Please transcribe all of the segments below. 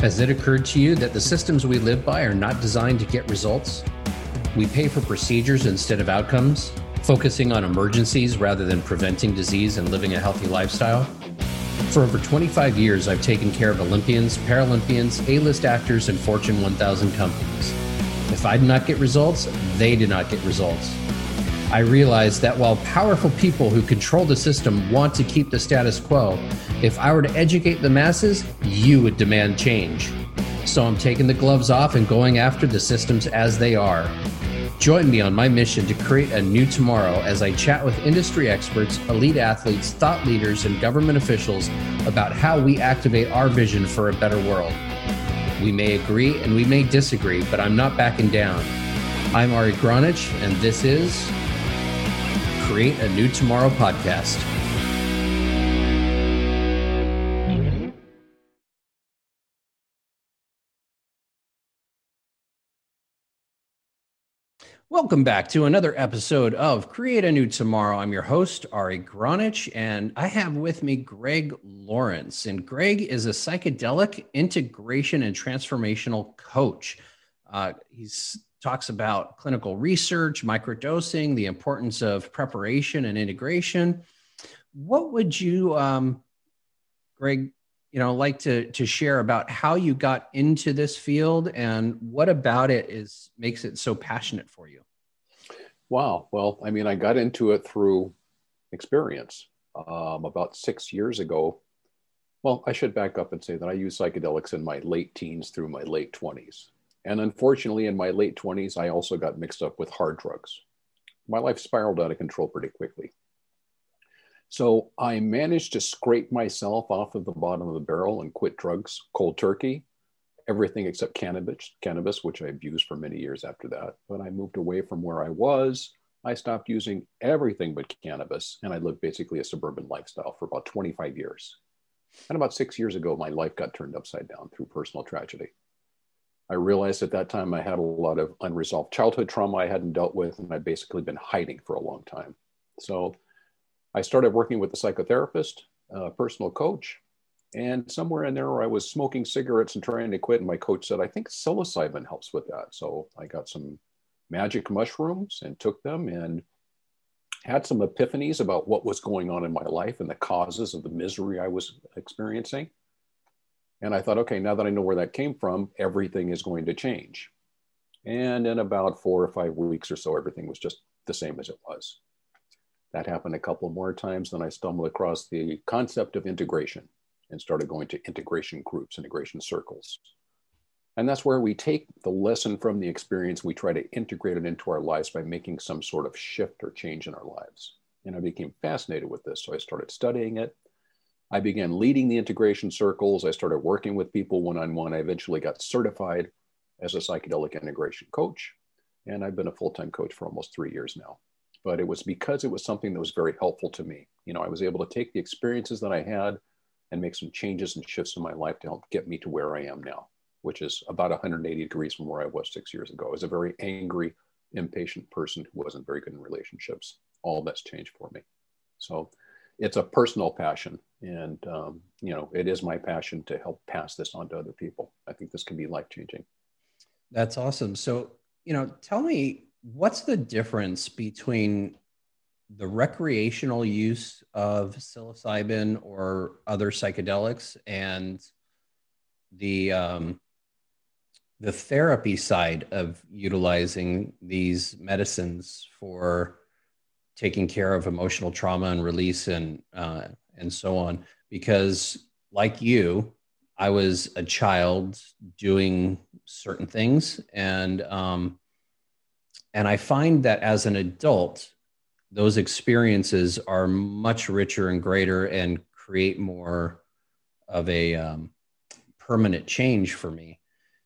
Has it occurred to you that the systems we live by are not designed to get results? We pay for procedures instead of outcomes, focusing on emergencies rather than preventing disease and living a healthy lifestyle. For over 25 years, I've taken care of Olympians, Paralympians, A list actors, and Fortune 1000 companies. If I did not get results, they did not get results. I realized that while powerful people who control the system want to keep the status quo, if I were to educate the masses, you would demand change. So I'm taking the gloves off and going after the systems as they are. Join me on my mission to create a new tomorrow as I chat with industry experts, elite athletes, thought leaders, and government officials about how we activate our vision for a better world. We may agree and we may disagree, but I'm not backing down. I'm Ari Gronich, and this is Create a New Tomorrow podcast. Welcome back to another episode of Create a New Tomorrow. I'm your host, Ari Gronich, and I have with me Greg Lawrence. And Greg is a psychedelic integration and transformational coach. Uh, he's talks about clinical research, microdosing, the importance of preparation and integration. What would you, um, Greg, you know, like to to share about how you got into this field and what about it is makes it so passionate for you? Wow. Well, I mean, I got into it through experience. Um, about six years ago, well, I should back up and say that I used psychedelics in my late teens through my late 20s. And unfortunately, in my late 20s, I also got mixed up with hard drugs. My life spiraled out of control pretty quickly. So I managed to scrape myself off of the bottom of the barrel and quit drugs cold turkey, everything except cannabis, cannabis, which I abused for many years after that. But I moved away from where I was. I stopped using everything but cannabis, and I lived basically a suburban lifestyle for about 25 years. And about six years ago, my life got turned upside down through personal tragedy. I realized at that time I had a lot of unresolved childhood trauma I hadn't dealt with, and I'd basically been hiding for a long time. So I started working with a psychotherapist, a personal coach, and somewhere in there I was smoking cigarettes and trying to quit. And my coach said, I think psilocybin helps with that. So I got some magic mushrooms and took them and had some epiphanies about what was going on in my life and the causes of the misery I was experiencing. And I thought, okay, now that I know where that came from, everything is going to change. And in about four or five weeks or so, everything was just the same as it was. That happened a couple more times. Then I stumbled across the concept of integration and started going to integration groups, integration circles. And that's where we take the lesson from the experience, we try to integrate it into our lives by making some sort of shift or change in our lives. And I became fascinated with this. So I started studying it. I began leading the integration circles. I started working with people one on one. I eventually got certified as a psychedelic integration coach. And I've been a full time coach for almost three years now. But it was because it was something that was very helpful to me. You know, I was able to take the experiences that I had and make some changes and shifts in my life to help get me to where I am now, which is about 180 degrees from where I was six years ago. I was a very angry, impatient person who wasn't very good in relationships. All that's changed for me. So it's a personal passion and um, you know it is my passion to help pass this on to other people. I think this can be life changing that's awesome. So you know tell me what's the difference between the recreational use of psilocybin or other psychedelics and the um, the therapy side of utilizing these medicines for taking care of emotional trauma and release and uh, and so on. Because like you i was a child doing certain things and um, and i find that as an adult those experiences are much richer and greater and create more of a um, permanent change for me.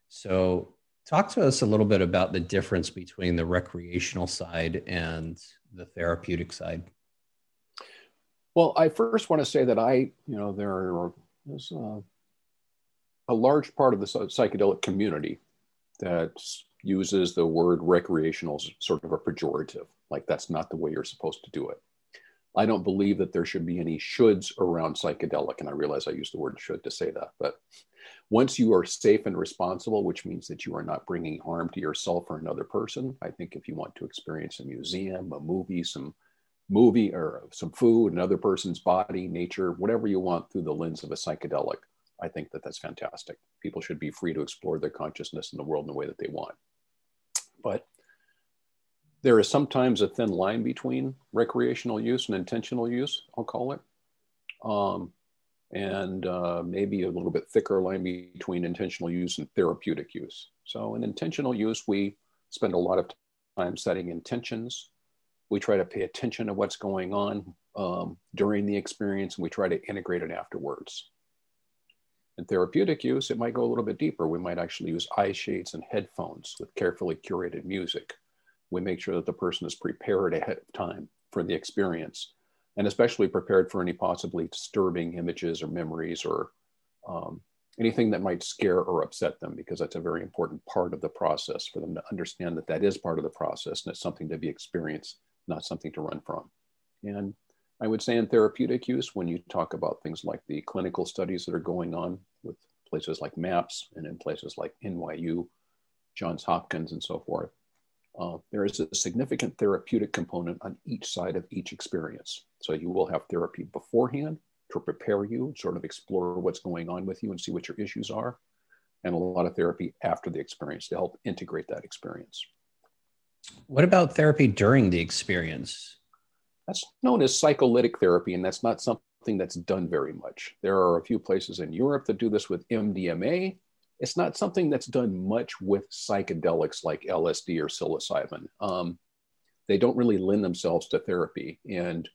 So talk to us a little bit about the difference between the recreational side and the therapeutic side? Well, I first want to say that I, you know, there is a, a large part of the psychedelic community that uses the word recreational as sort of a pejorative, like that's not the way you're supposed to do it. I don't believe that there should be any shoulds around psychedelic, and I realize I use the word should to say that, but once you are safe and responsible, which means that you are not bringing harm to yourself or another person, I think if you want to experience a museum, a movie, some movie or some food, another person's body, nature, whatever you want through the lens of a psychedelic, I think that that's fantastic. People should be free to explore their consciousness in the world in the way that they want. But there is sometimes a thin line between recreational use and intentional use, I'll call it. Um, and uh, maybe a little bit thicker line between intentional use and therapeutic use. So, in intentional use, we spend a lot of time setting intentions. We try to pay attention to what's going on um, during the experience, and we try to integrate it afterwards. In therapeutic use, it might go a little bit deeper. We might actually use eye shades and headphones with carefully curated music. We make sure that the person is prepared ahead of time for the experience and especially prepared for any possibly disturbing images or memories or um, anything that might scare or upset them because that's a very important part of the process for them to understand that that is part of the process and it's something to be experienced not something to run from. And I would say in therapeutic use, when you talk about things like the clinical studies that are going on with places like MAPS and in places like NYU, Johns Hopkins, and so forth, uh, there is a significant therapeutic component on each side of each experience. So you will have therapy beforehand to prepare you, sort of explore what's going on with you and see what your issues are, and a lot of therapy after the experience to help integrate that experience. What about therapy during the experience? That's known as psycholytic therapy, and that's not something that's done very much. There are a few places in Europe that do this with MDMA. It's not something that's done much with psychedelics like LSD or psilocybin. Um, they don't really lend themselves to therapy, and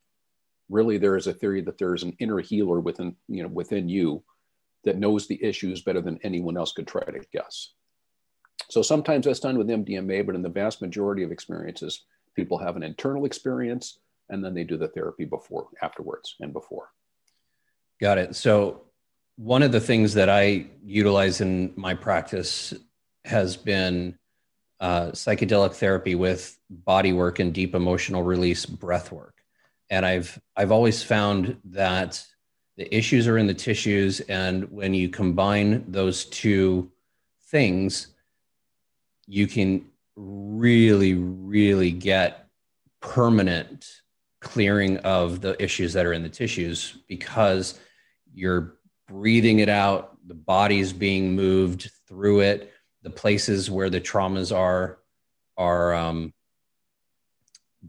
really, there is a theory that there is an inner healer within you know within you that knows the issues better than anyone else could try to guess. So sometimes that's done with MDMA, but in the vast majority of experiences, people have an internal experience and then they do the therapy before, afterwards, and before. Got it. So, one of the things that I utilize in my practice has been uh, psychedelic therapy with body work and deep emotional release breath work. And I've I've always found that the issues are in the tissues, and when you combine those two things, you can really, really get permanent clearing of the issues that are in the tissues because you're breathing it out, the body's being moved through it, the places where the traumas are are um,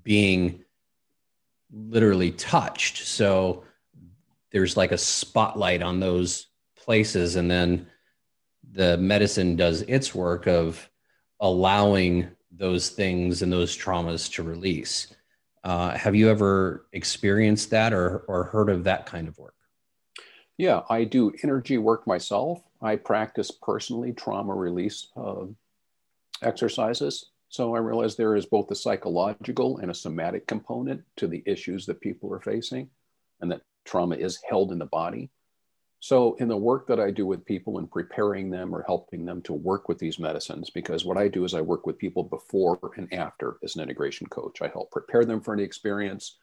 being literally touched. So there's like a spotlight on those places, and then the medicine does its work of allowing those things and those traumas to release. Uh, have you ever experienced that or, or heard of that kind of work? Yeah, I do energy work myself. I practice personally trauma release uh, exercises. So I realize there is both a psychological and a somatic component to the issues that people are facing, and that trauma is held in the body. So, in the work that I do with people and preparing them or helping them to work with these medicines, because what I do is I work with people before and after as an integration coach. I help prepare them for the experience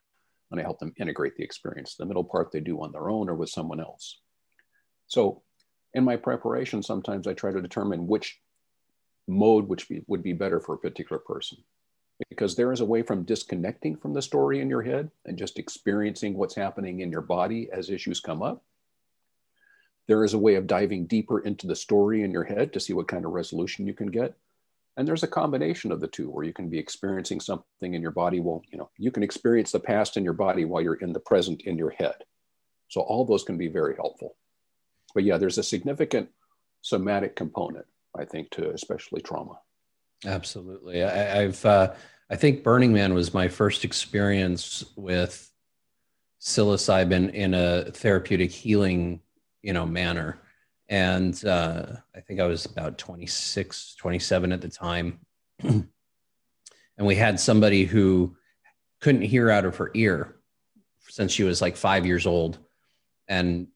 and I help them integrate the experience. The middle part they do on their own or with someone else. So, in my preparation, sometimes I try to determine which mode which be, would be better for a particular person. Because there is a way from disconnecting from the story in your head and just experiencing what's happening in your body as issues come up there is a way of diving deeper into the story in your head to see what kind of resolution you can get. And there's a combination of the two where you can be experiencing something in your body. Well, you know, you can experience the past in your body while you're in the present in your head. So all those can be very helpful. But yeah, there's a significant somatic component, I think, to especially trauma. Absolutely. I, have uh, I think Burning Man was my first experience with psilocybin in a therapeutic healing you know manner and uh, i think i was about 26 27 at the time. And we had somebody who couldn't hear out of her ear since she was like five years old. And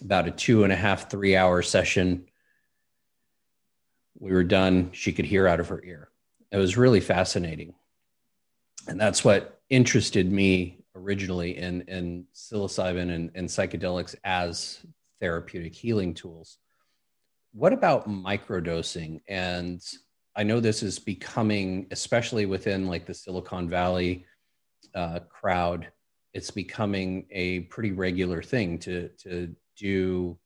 about a two and a half three hour session we were done. She could hear out of her ear. It was really fascinating. And that's what interested me originally in in psilocybin and, and psychedelics as therapeutic healing tools. what about microdosing? And I know this is becoming, especially within like the Silicon Valley uh, crowd, it's becoming a pretty regular thing to to do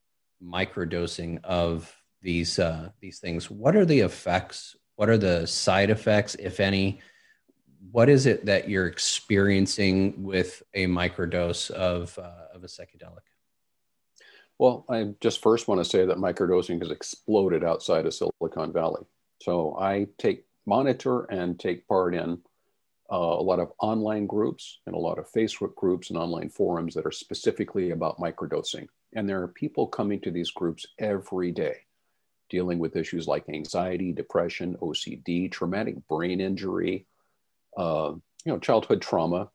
microdosing of these uh, these things. What are the effects? What are the side effects, if any? What is it that you're experiencing with a microdose of uh, of a psychedelic? Well, I just first want to say that microdosing has exploded outside of Silicon Valley. So I take monitor and take part in uh, a lot of online groups and a lot of Facebook groups and online forums that are specifically about microdosing. And there are people coming to these groups every day dealing with issues like anxiety, depression, OCD, traumatic brain injury, uh, you know, childhood trauma.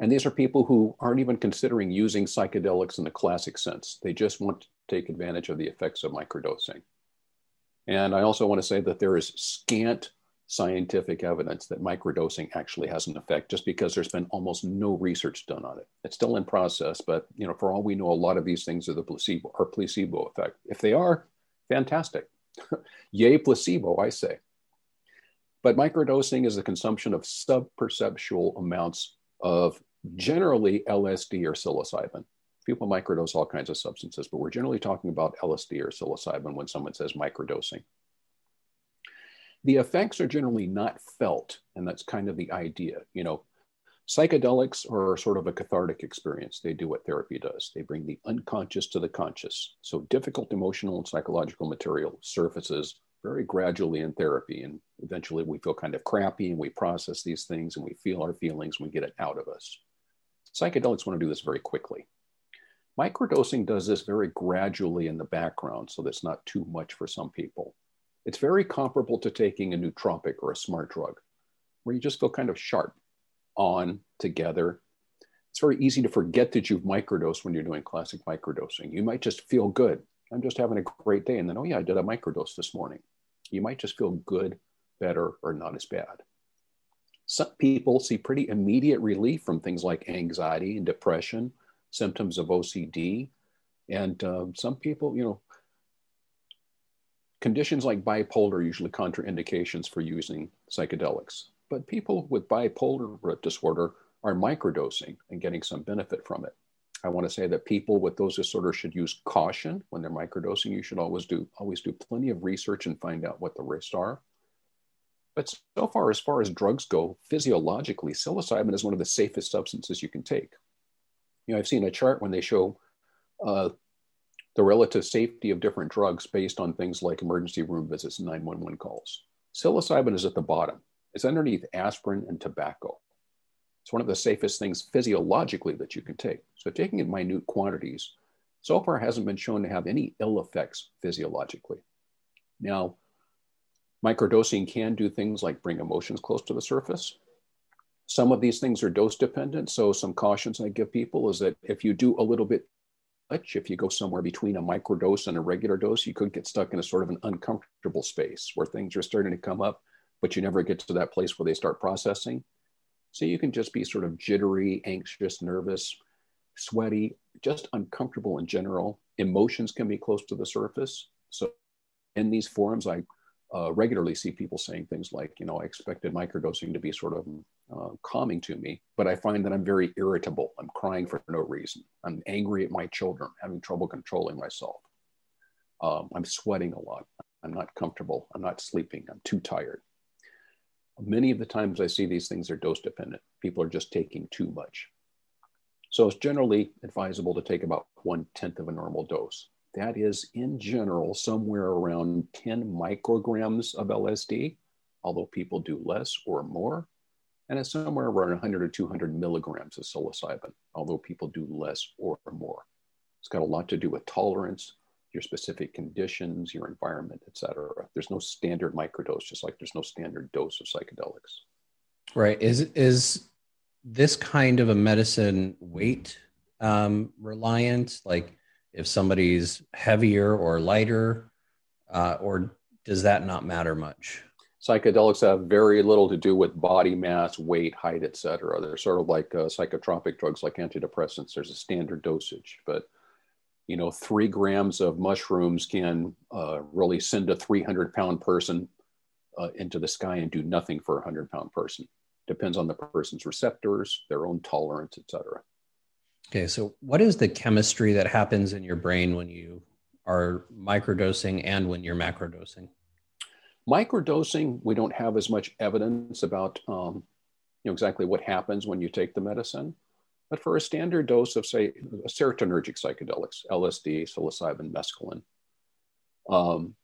And these are people who aren't even considering using psychedelics in the classic sense. They just want to take advantage of the effects of microdosing. And I also want to say that there is scant scientific evidence that microdosing actually has an effect just because there's been almost no research done on it. It's still in process, but you know, for all we know, a lot of these things are the placebo or placebo effect. If they are, fantastic. Yay, placebo, I say. But microdosing is the consumption of subperceptual amounts of generally LSD or psilocybin. People microdose all kinds of substances, but we're generally talking about LSD or psilocybin when someone says microdosing. The effects are generally not felt, and that's kind of the idea. You know, psychedelics are sort of a cathartic experience. They do what therapy does. They bring the unconscious to the conscious. So difficult emotional and psychological material surfaces very gradually in therapy. And eventually we feel kind of crappy and we process these things and we feel our feelings and we get it out of us. Psychedelics want to do this very quickly. Microdosing does this very gradually in the background, so that's not too much for some people. It's very comparable to taking a nootropic or a smart drug, where you just feel kind of sharp, on, together. It's very easy to forget that you've microdosed when you're doing classic microdosing. You might just feel good. I'm just having a great day. And then, oh, yeah, I did a microdose this morning. You might just feel good, better, or not as bad. Some people see pretty immediate relief from things like anxiety and depression, symptoms of OCD. And uh, some people, you know, Conditions like bipolar are usually contraindications for using psychedelics, but people with bipolar disorder are microdosing and getting some benefit from it. I want to say that people with those disorders should use caution when they're microdosing. You should always do always do plenty of research and find out what the risks are. But so far, as far as drugs go, physiologically, psilocybin is one of the safest substances you can take. You know, I've seen a chart when they show uh, the relative safety of different drugs based on things like emergency room visits and 911 calls. Psilocybin is at the bottom. It's underneath aspirin and tobacco. It's one of the safest things physiologically that you can take. So taking in minute quantities so far hasn't been shown to have any ill effects physiologically. Now, microdosing can do things like bring emotions close to the surface. Some of these things are dose dependent. So some cautions I give people is that if you do a little bit much. If you go somewhere between a microdose and a regular dose, you could get stuck in a sort of an uncomfortable space where things are starting to come up, but you never get to that place where they start processing. So you can just be sort of jittery, anxious, nervous, sweaty, just uncomfortable in general. Emotions can be close to the surface. So in these forums, I uh, regularly see people saying things like, you know, I expected microdosing to be sort of uh, calming to me, but I find that I'm very irritable. I'm crying for no reason. I'm angry at my children, having trouble controlling myself. Um, I'm sweating a lot. I'm not comfortable. I'm not sleeping. I'm too tired. Many of the times I see these things are dose dependent. People are just taking too much. So it's generally advisable to take about one tenth of a normal dose. That is, in general, somewhere around 10 micrograms of LSD, although people do less or more. And it's somewhere around 100 or 200 milligrams of psilocybin, although people do less or more. It's got a lot to do with tolerance, your specific conditions, your environment, et cetera. There's no standard microdose, just like there's no standard dose of psychedelics. Right. Is is this kind of a medicine weight um, reliant? Like, if somebody's heavier or lighter, uh, or does that not matter much? Psychedelics have very little to do with body mass, weight, height, etc. They're sort of like uh, psychotropic drugs, like antidepressants. There's a standard dosage, but you know, three grams of mushrooms can uh, really send a 300 pound person uh, into the sky and do nothing for a 100 pound person. Depends on the person's receptors, their own tolerance, etc. Okay, so what is the chemistry that happens in your brain when you are microdosing and when you're macrodosing? Microdosing, we don't have as much evidence about um, you know, exactly what happens when you take the medicine. But for a standard dose of, say, serotonergic psychedelics, LSD, psilocybin, mescaline, um,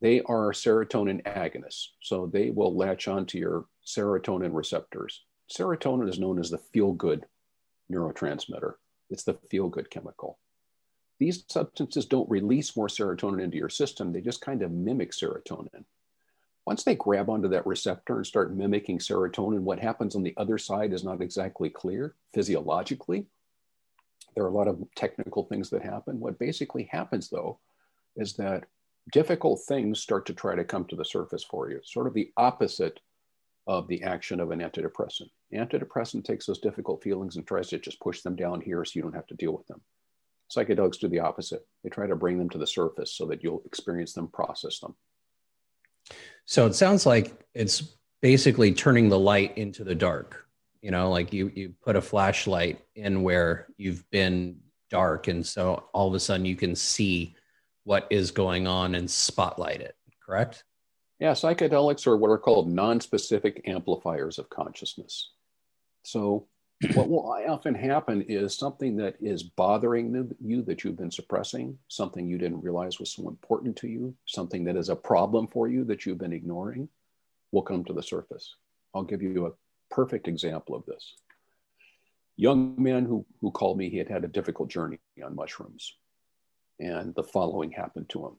they are serotonin agonists. So they will latch onto your serotonin receptors. Serotonin is known as the feel good neurotransmitter, it's the feel good chemical. These substances don't release more serotonin into your system, they just kind of mimic serotonin. Once they grab onto that receptor and start mimicking serotonin, what happens on the other side is not exactly clear physiologically. There are a lot of technical things that happen. What basically happens, though, is that difficult things start to try to come to the surface for you, sort of the opposite of the action of an antidepressant. Antidepressant takes those difficult feelings and tries to just push them down here so you don't have to deal with them. Psychedelics do the opposite. They try to bring them to the surface so that you'll experience them, process them. So it sounds like it's basically turning the light into the dark. You know, like you you put a flashlight in where you've been dark, and so all of a sudden you can see what is going on and spotlight it. Correct? Yeah, psychedelics are what are called non-specific amplifiers of consciousness. So what will often happen is something that is bothering you that you've been suppressing, something you didn't realize was so important to you, something that is a problem for you that you've been ignoring, will come to the surface. I'll give you a perfect example of this. Young man who, who called me, he had had a difficult journey on mushrooms. And the following happened to him.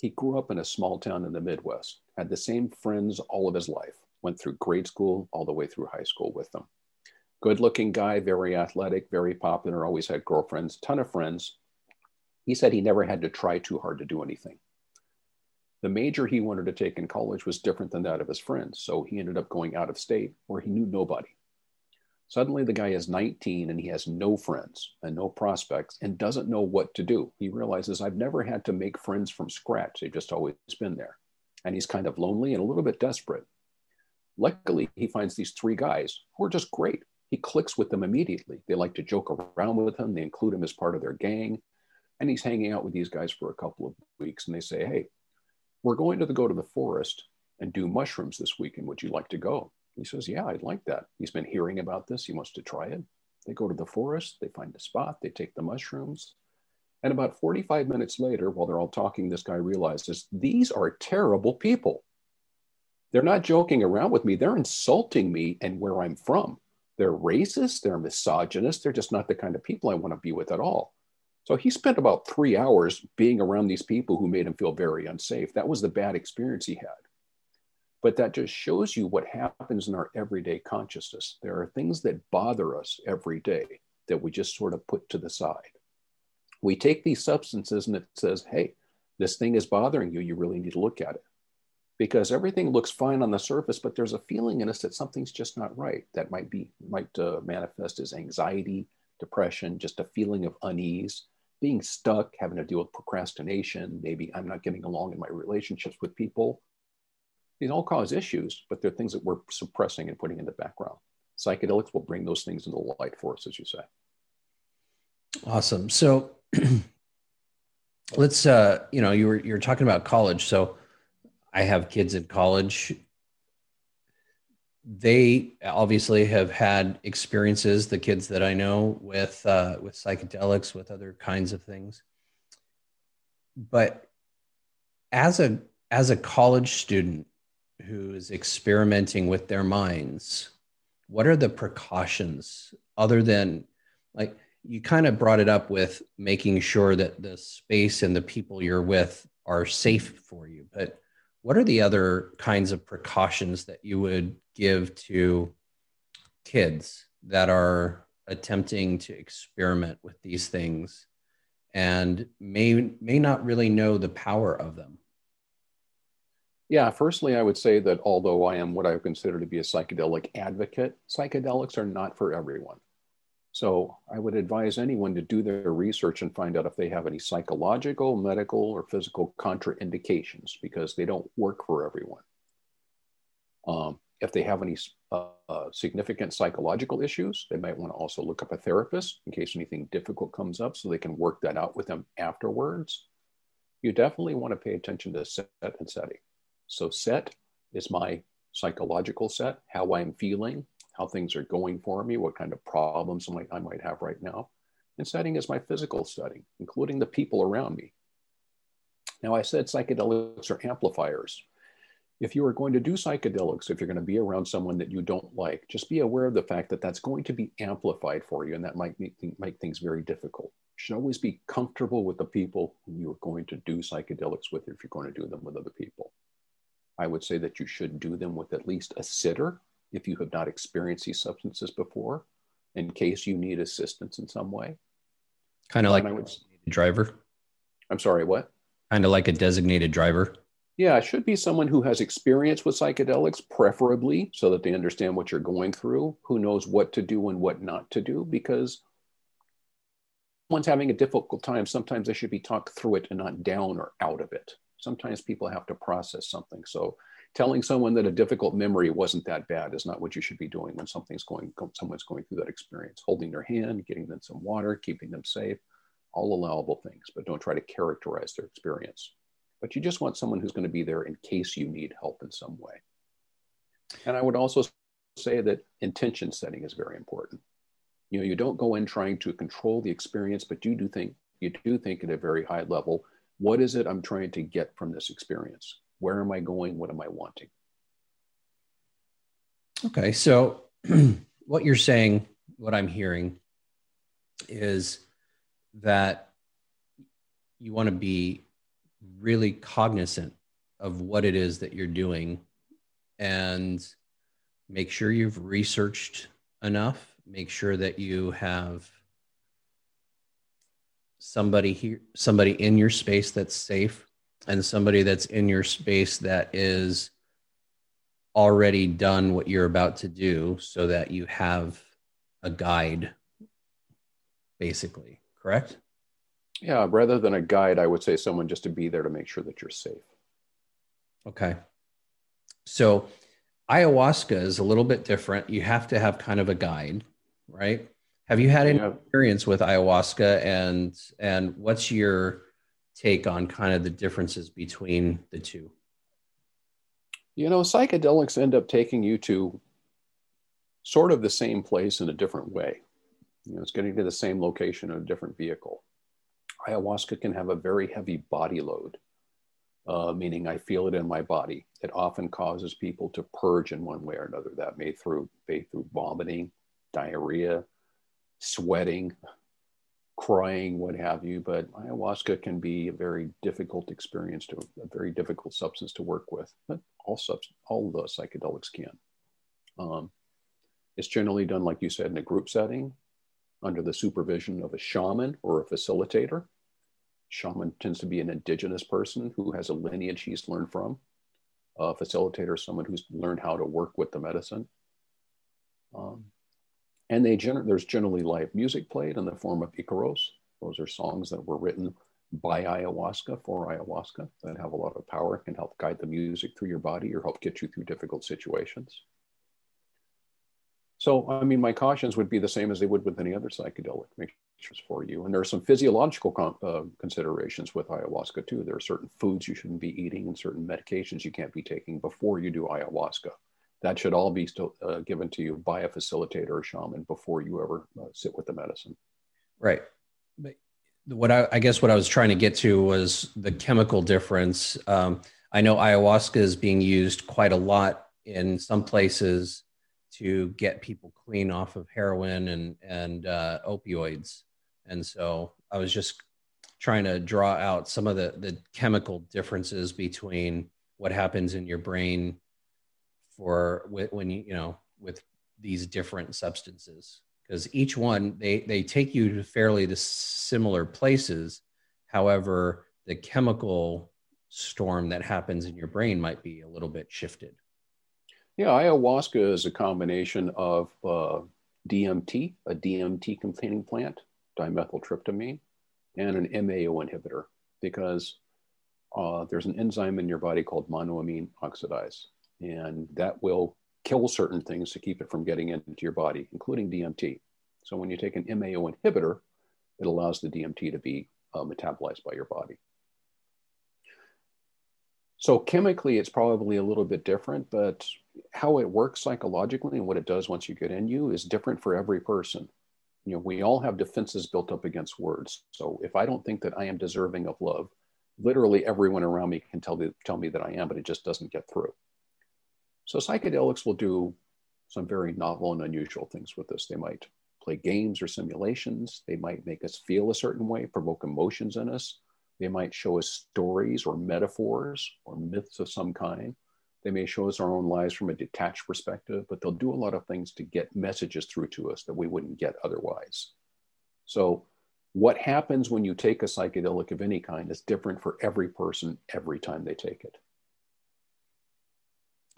He grew up in a small town in the Midwest, had the same friends all of his life, went through grade school all the way through high school with them good looking guy, very athletic, very popular, always had girlfriends, ton of friends. He said he never had to try too hard to do anything. The major he wanted to take in college was different than that of his friends, so he ended up going out of state where he knew nobody. Suddenly, the guy is 19 and he has no friends and no prospects and doesn't know what to do. He realizes, I've never had to make friends from scratch. They've just always been there. And he's kind of lonely and a little bit desperate. Luckily, he finds these three guys who are just great he clicks with them immediately. They like to joke around with him, they include him as part of their gang. And he's hanging out with these guys for a couple of weeks and they say, Hey, we're going to the, go to the forest and do mushrooms this weekend. Would you like to go? He says, Yeah, I'd like that. He's been hearing about this. He wants to try it. They go to the forest, they find a spot, they take the mushrooms. And about 45 minutes later, while they're all talking, this guy realizes these are terrible people. They're not joking around with me, they're insulting me and where I'm from. They're racist, they're misogynist, they're just not the kind of people I want to be with at all. So he spent about three hours being around these people who made him feel very unsafe. That was the bad experience he had. But that just shows you what happens in our everyday consciousness. There are things that bother us every day that we just sort of put to the side. We take these substances and it says, hey, this thing is bothering you. You really need to look at it because everything looks fine on the surface, but there's a feeling in us that something's just not right. That might be might uh, manifest as anxiety, depression, just a feeling of unease, being stuck, having to deal with procrastination. Maybe I'm not getting along in my relationships with people. These all cause issues, but they're things that we're suppressing and putting in the background. Psychedelics will bring those things into light for us, as you say. Awesome. So let's uh, you know, you were you're talking about college. So I have kids in college. They obviously have had experiences. The kids that I know with uh, with psychedelics, with other kinds of things. But as a as a college student who is experimenting with their minds, what are the precautions other than like you kind of brought it up with making sure that the space and the people you're with are safe for you, but what are the other kinds of precautions that you would give to kids that are attempting to experiment with these things and may may not really know the power of them? Yeah, firstly, I would say that although I am what I consider to be a psychedelic advocate, psychedelics are not for everyone. So I would advise anyone to do their research and find out if they have any psychological, medical, or physical contraindications because they don't work for everyone. Um, if they have any uh, significant psychological issues, they might want to also look up a therapist in case anything difficult comes up so they can work that out with them afterwards. You definitely want to pay attention to set and setting. So, set is my psychological set, how I'm feeling, how things are going for me, what kind of problems I might, I might have right now. And setting is my physical setting, including the people around me. Now, I said psychedelics are amplifiers if you are going to do psychedelics, if you're going to be around someone that you don't like, just be aware of the fact that that's going to be amplified for you, and that might make, make things very difficult. You should always be comfortable with the people you are going to do psychedelics with if you're going to do them with other people. I would say that you should do them with at least a sitter if you have not experienced these substances before, in case you need assistance in some way. Kind of like a driver. I'm sorry, what? Kind of like a designated driver. Yeah, it should be someone who has experience with psychedelics, preferably, so that they understand what you're going through, who knows what to do and what not to do, because someone's having a difficult time, sometimes they should be talked through it and not down or out of it. Sometimes people have to process something. So telling someone that a difficult memory wasn't that bad is not what you should be doing when something's going someone's going through that experience. Holding their hand, getting them some water, keeping them safe, all allowable things, but don't try to characterize their experience but you just want someone who's going to be there in case you need help in some way. And I would also say that intention setting is very important. You know, you don't go in trying to control the experience, but you do think you do think at a very high level, what is it I'm trying to get from this experience? Where am I going? What am I wanting? Okay, so what you're saying, what I'm hearing is that you want to be really cognizant of what it is that you're doing and make sure you've researched enough make sure that you have somebody here somebody in your space that's safe and somebody that's in your space that is already done what you're about to do so that you have a guide basically correct yeah, rather than a guide, I would say someone just to be there to make sure that you're safe. Okay. So ayahuasca is a little bit different. You have to have kind of a guide, right? Have you had any yeah. experience with ayahuasca and and what's your take on kind of the differences between the two? You know, psychedelics end up taking you to sort of the same place in a different way. You know, it's getting to the same location in a different vehicle ayahuasca can have a very heavy body load, uh, meaning I feel it in my body. It often causes people to purge in one way or another. That may through may through vomiting, diarrhea, sweating, crying, what have you. But ayahuasca can be a very difficult experience to a very difficult substance to work with. But all subs, all the psychedelics can. Um, it's generally done, like you said, in a group setting under the supervision of a shaman or a facilitator shaman tends to be an indigenous person who has a lineage he's learned from. A facilitator is someone who's learned how to work with the medicine. Um, and they gener- there's generally live music played in the form of Icaros. Those are songs that were written by ayahuasca for ayahuasca that have a lot of power, can help guide the music through your body or help get you through difficult situations. So, I mean, my cautions would be the same as they would with any other psychedelic. Make for you. And there are some physiological uh, considerations with ayahuasca too. There are certain foods you shouldn't be eating and certain medications you can't be taking before you do ayahuasca. That should all be still uh, given to you by a facilitator or shaman before you ever uh, sit with the medicine. Right. But what I, I, guess what I was trying to get to was the chemical difference. Um, I know ayahuasca is being used quite a lot in some places to get people clean off of heroin and and uh, opioids. And so I was just trying to draw out some of the, the chemical differences between what happens in your brain for when you, you know, with these different substances. Because each one, they, they take you to fairly to similar places. However, the chemical storm that happens in your brain might be a little bit shifted. Yeah, ayahuasca is a combination of uh, DMT, a DMT containing plant, dimethyltryptamine, and an MAO inhibitor because uh, there's an enzyme in your body called monoamine oxidase, and that will kill certain things to keep it from getting into your body, including DMT. So when you take an MAO inhibitor, it allows the DMT to be uh, metabolized by your body. So chemically, it's probably a little bit different, but how it works psychologically and what it does once you get in you is different for every person. You know, we all have defenses built up against words. So if I don't think that I am deserving of love, literally everyone around me can tell me, tell me that I am, but it just doesn't get through. So psychedelics will do some very novel and unusual things with this. They might play games or simulations. They might make us feel a certain way, provoke emotions in us. They might show us stories or metaphors or myths of some kind. They may show us our own lives from a detached perspective, but they'll do a lot of things to get messages through to us that we wouldn't get otherwise. So, what happens when you take a psychedelic of any kind is different for every person every time they take it.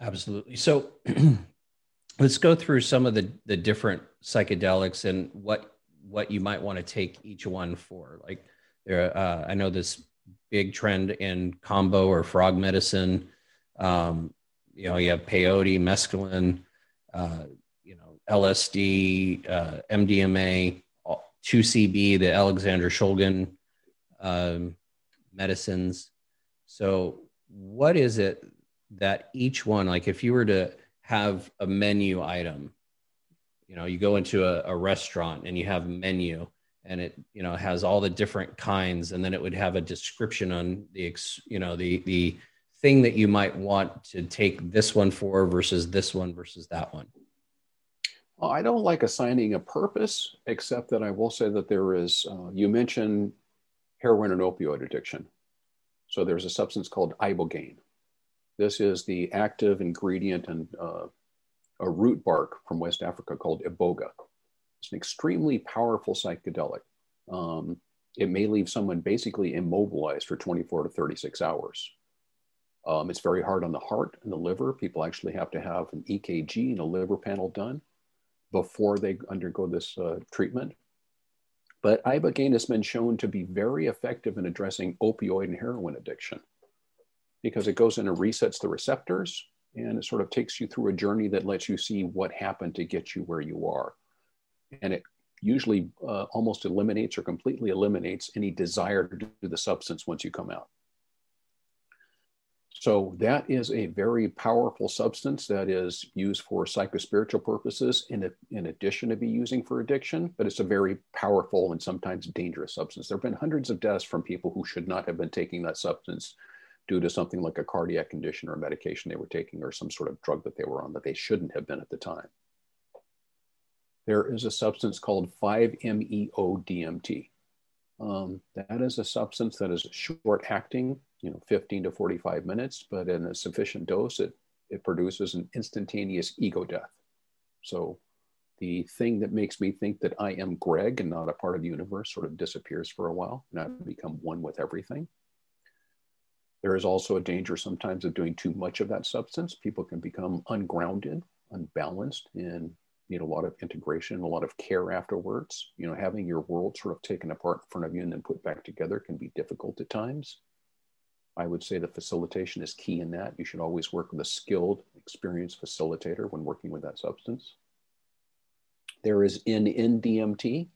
Absolutely. So, let's go through some of the, the different psychedelics and what what you might want to take each one for. Like, there, uh, I know this big trend in kambo or frog medicine. Um, you know, you have peyote, mescaline, uh, you know, LSD, uh, MDMA, 2CB, the Alexander Shulgin um, medicines. So, what is it that each one, like if you were to have a menu item, you know, you go into a, a restaurant and you have a menu, and it you know has all the different kinds and then it would have a description on the ex, you know the the thing that you might want to take this one for versus this one versus that one. Well, i don't like assigning a purpose except that i will say that there is uh, you mentioned heroin and opioid addiction. So there's a substance called ibogaine this is the active ingredient in uh, a root bark from west africa called iboga it's an extremely powerful psychedelic. Um, it may leave someone basically immobilized for 24 to 36 hours. Um, it's very hard on the heart and the liver. People actually have to have an EKG and a liver panel done before they undergo this uh, treatment. But ibogaine has been shown to be very effective in addressing opioid and heroin addiction because it goes in and resets the receptors and it sort of takes you through a journey that lets you see what happened to get you where you are and it usually uh, almost eliminates or completely eliminates any desire to do the substance once you come out. So that is a very powerful substance that is used for psychospiritual purposes in, a, in addition to be using for addiction, but it's a very powerful and sometimes dangerous substance. There have been hundreds of deaths from people who should not have been taking that substance due to something like a cardiac condition or a medication they were taking or some sort of drug that they were on that they shouldn't have been at the time there is a substance called 5-MeO-DMT. Um, that is a substance that is short acting, you know, 15 to 45 minutes, but in a sufficient dose, it, it produces an instantaneous ego death. So the thing that makes me think that I am Greg and not a part of the universe sort of disappears for a while and I become one with everything. There is also a danger sometimes of doing too much of that substance. People can become ungrounded, unbalanced, and need a lot of integration, a lot of care afterwards. You know, having your world sort of taken apart in front of you and then put back together can be difficult at times. I would say the facilitation is key in that. You should always work with a skilled, experienced facilitator when working with that substance. There is N-N-DMT.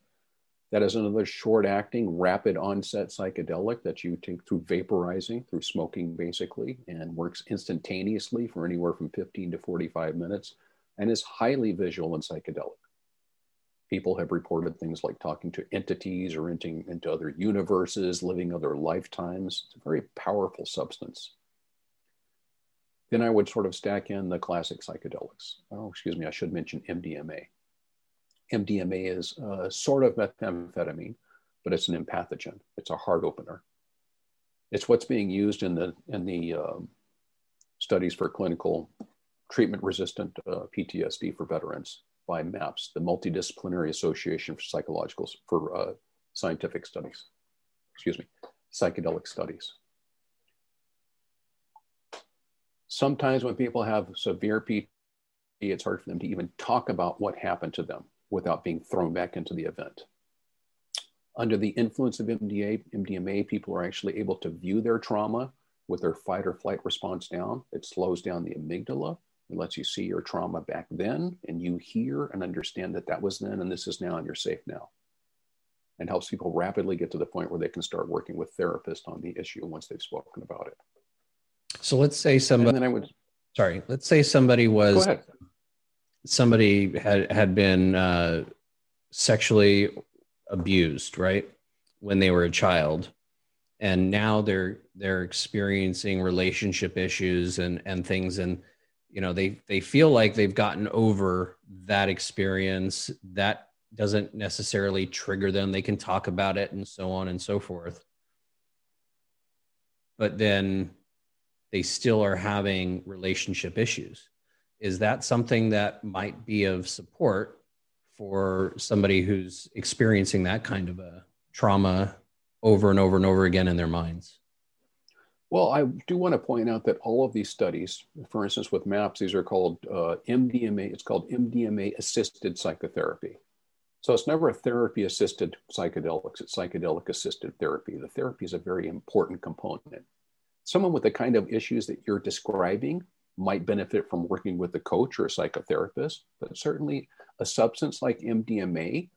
That is another short acting, rapid onset psychedelic that you take through vaporizing, through smoking basically, and works instantaneously for anywhere from 15 to 45 minutes and is highly visual and psychedelic. People have reported things like talking to entities or entering into other universes, living other lifetimes. It's a very powerful substance. Then I would sort of stack in the classic psychedelics. Oh, excuse me, I should mention MDMA. MDMA is a sort of methamphetamine, but it's an empathogen. It's a heart opener. It's what's being used in the in the um, studies for clinical treatment resistant uh, PTSD for veterans by MAPS, the Multidisciplinary Association for Psychological for uh, Scientific Studies, excuse me, psychedelic studies. Sometimes when people have severe PTSD, it's hard for them to even talk about what happened to them. Without being thrown back into the event. Under the influence of MDA, MDMA, people are actually able to view their trauma with their fight or flight response down. It slows down the amygdala and lets you see your trauma back then, and you hear and understand that that was then and this is now, and you're safe now. And helps people rapidly get to the point where they can start working with therapists on the issue once they've spoken about it. So let's say somebody. And then I would. Sorry, let's say somebody was. Somebody had had been uh, sexually abused, right, when they were a child, and now they're they're experiencing relationship issues and and things, and you know they they feel like they've gotten over that experience. That doesn't necessarily trigger them. They can talk about it and so on and so forth. But then they still are having relationship issues. Is that something that might be of support for somebody who's experiencing that kind of a trauma over and over and over again in their minds? Well, I do want to point out that all of these studies, for instance, with MAPS, these are called uh, MDMA, it's called MDMA assisted psychotherapy. So it's never a therapy assisted psychedelics, it's psychedelic assisted therapy. The therapy is a very important component. Someone with the kind of issues that you're describing might benefit from working with a coach or a psychotherapist, but certainly a substance like MDMA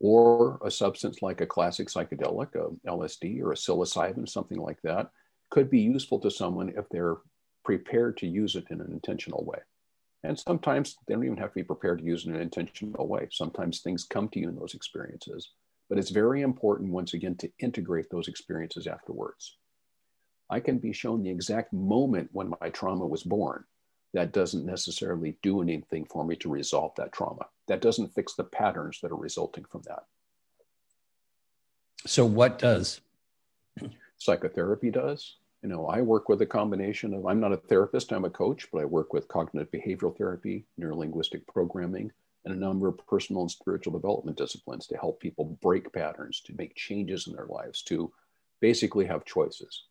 or a substance like a classic psychedelic, a LSD or a psilocybin, something like that, could be useful to someone if they're prepared to use it in an intentional way. And sometimes they don't even have to be prepared to use it in an intentional way. Sometimes things come to you in those experiences. But it's very important, once again, to integrate those experiences afterwards. I can be shown the exact moment when my trauma was born that doesn't necessarily do anything for me to resolve that trauma. That doesn't fix the patterns that are resulting from that. So, what does? Psychotherapy does. You know, I work with a combination of, I'm not a therapist, I'm a coach, but I work with cognitive behavioral therapy, neurolinguistic programming, and a number of personal and spiritual development disciplines to help people break patterns, to make changes in their lives, to basically have choices.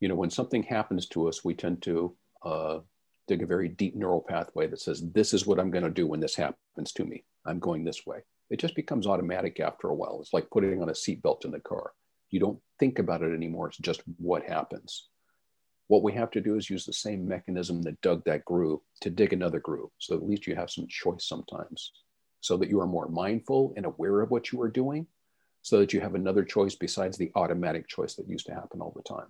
You know, when something happens to us, we tend to uh, dig a very deep neural pathway that says, this is what I'm going to do when this happens to me. I'm going this way. It just becomes automatic after a while. It's like putting on a seatbelt in the car. You don't think about it anymore. It's just what happens. What we have to do is use the same mechanism that dug that groove to dig another groove. So at least you have some choice sometimes, so that you are more mindful and aware of what you are doing, so that you have another choice besides the automatic choice that used to happen all the time.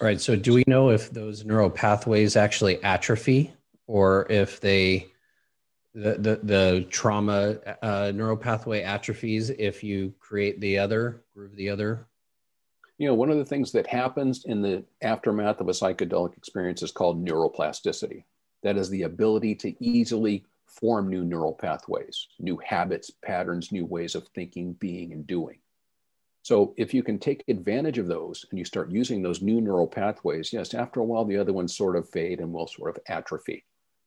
All right. So, do we know if those neural pathways actually atrophy, or if they the the, the trauma uh, neural pathway atrophies if you create the other groove the other? You know, one of the things that happens in the aftermath of a psychedelic experience is called neuroplasticity. That is the ability to easily form new neural pathways, new habits, patterns, new ways of thinking, being, and doing. So if you can take advantage of those and you start using those new neural pathways, yes, after a while, the other ones sort of fade and will sort of atrophy.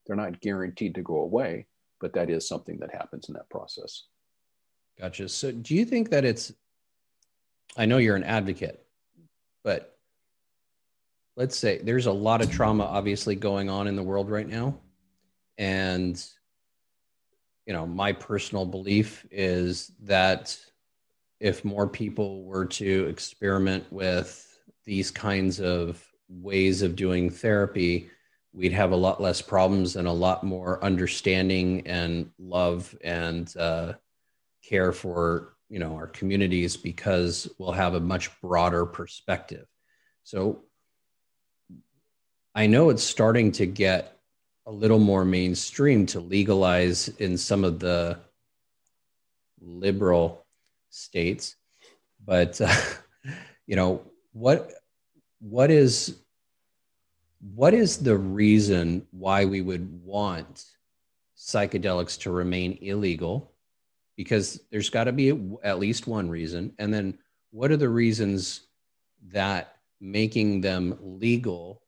They're not guaranteed to go away, but that is something that happens in that process. Gotcha. So do you think that it's, I know you're an advocate, but let's say there's a lot of trauma obviously going on in the world right now. And, you know, my personal belief is that if more people were to experiment with these kinds of ways of doing therapy, we'd have a lot less problems and a lot more understanding and love and uh, care for you know our communities because we'll have a much broader perspective. So I know it's starting to get a little more mainstream to legalize in some of the liberal states. But uh, you know what what is what is the reason why we would want psychedelics to remain illegal? Because there's got to be at least one reason. And then what are the reasons that making them legal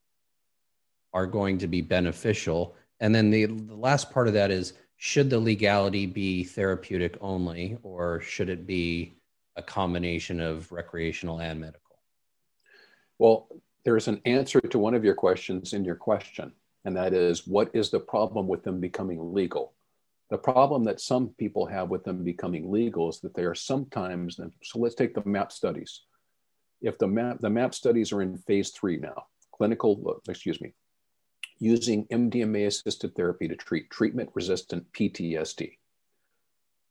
are going to be beneficial? And then the, the last part of that is should the legality be therapeutic only, or should it be a combination of recreational and medical? Well, there's an answer to one of your questions in your question, and that is what is the problem with them becoming legal? The problem that some people have with them becoming legal is that they are sometimes, so let's take the MAP studies. If the MAP, the MAP studies are in phase three now, clinical, excuse me, using MDMA assisted therapy to treat treatment resistant PTSD.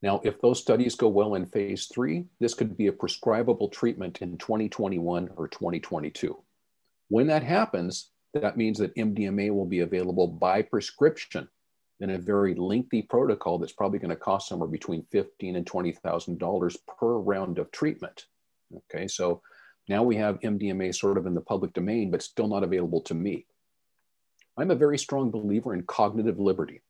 Now, if those studies go well in phase three, this could be a prescribable treatment in 2021 or 2022. When that happens, that means that MDMA will be available by prescription in a very lengthy protocol that's probably going to cost somewhere between fifteen and twenty thousand dollars per round of treatment. Okay, so now we have MDMA sort of in the public domain, but still not available to me. I'm a very strong believer in cognitive liberty.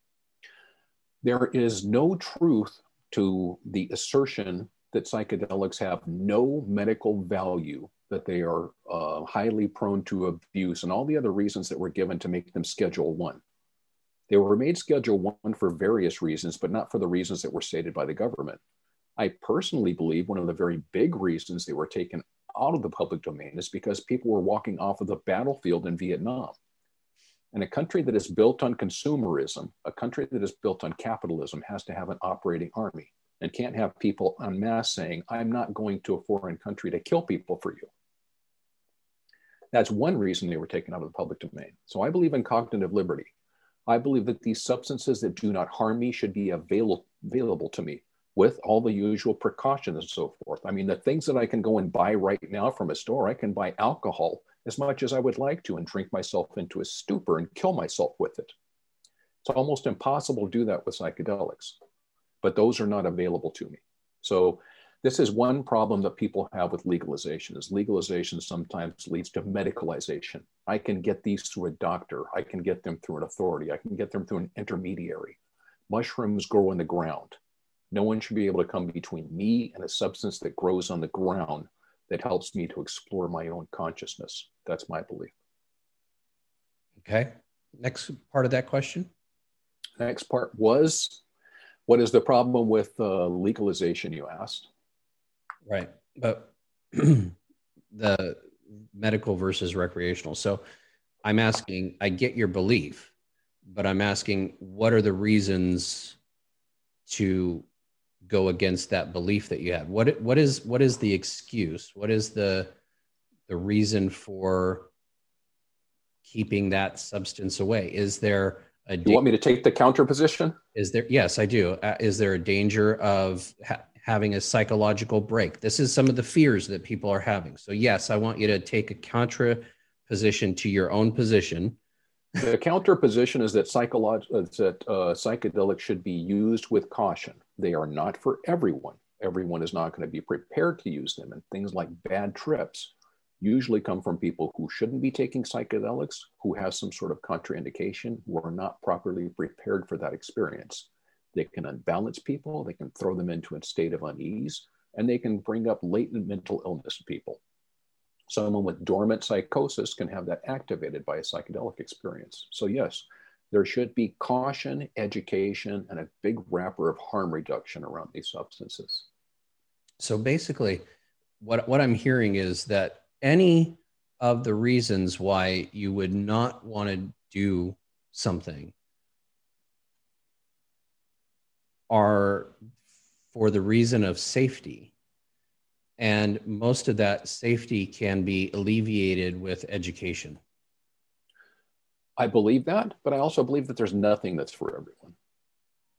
There is no truth to the assertion that psychedelics have no medical value, that they are uh, highly prone to abuse, and all the other reasons that were given to make them Schedule One. They were made Schedule One for various reasons, but not for the reasons that were stated by the government. I personally believe one of the very big reasons they were taken out of the public domain is because people were walking off of the battlefield in Vietnam. And a country that is built on consumerism, a country that is built on capitalism, has to have an operating army and can't have people en masse saying, I'm not going to a foreign country to kill people for you. That's one reason they were taken out of the public domain. So I believe in cognitive liberty. I believe that these substances that do not harm me should be available, available to me with all the usual precautions and so forth. I mean, the things that I can go and buy right now from a store, I can buy alcohol as much as I would like to and drink myself into a stupor and kill myself with it. It's almost impossible to do that with psychedelics, but those are not available to me. So this is one problem that people have with legalization is legalization sometimes leads to medicalization. I can get these through a doctor. I can get them through an authority. I can get them through an intermediary. Mushrooms grow in the ground. No one should be able to come between me and a substance that grows on the ground that helps me to explore my own consciousness. That's my belief. Okay. Next part of that question. Next part was what is the problem with uh, legalization, you asked? Right. But the medical versus recreational. So I'm asking, I get your belief, but I'm asking, what are the reasons to go against that belief that you have? What what is what is the excuse? What is the the reason for keeping that substance away? Is there a da- you want me to take the counter position? Is there yes, I do. Uh, is there a danger of ha- having a psychological break. This is some of the fears that people are having. So, yes, I want you to take a contra position to your own position. The counter position is that, psycholog- that uh, psychedelics should be used with caution. They are not for everyone. Everyone is not going to be prepared to use them. And things like bad trips usually come from people who shouldn't be taking psychedelics, who have some sort of contraindication, who are not properly prepared for that experience. They can unbalance people, they can throw them into a state of unease, and they can bring up latent mental illness in people. Someone with dormant psychosis can have that activated by a psychedelic experience. So, yes, there should be caution, education, and a big wrapper of harm reduction around these substances. So, basically, what, what I'm hearing is that any of the reasons why you would not want to do something are for the reason of safety. And most of that safety can be alleviated with education. I believe that, but I also believe that there's nothing that's for everyone.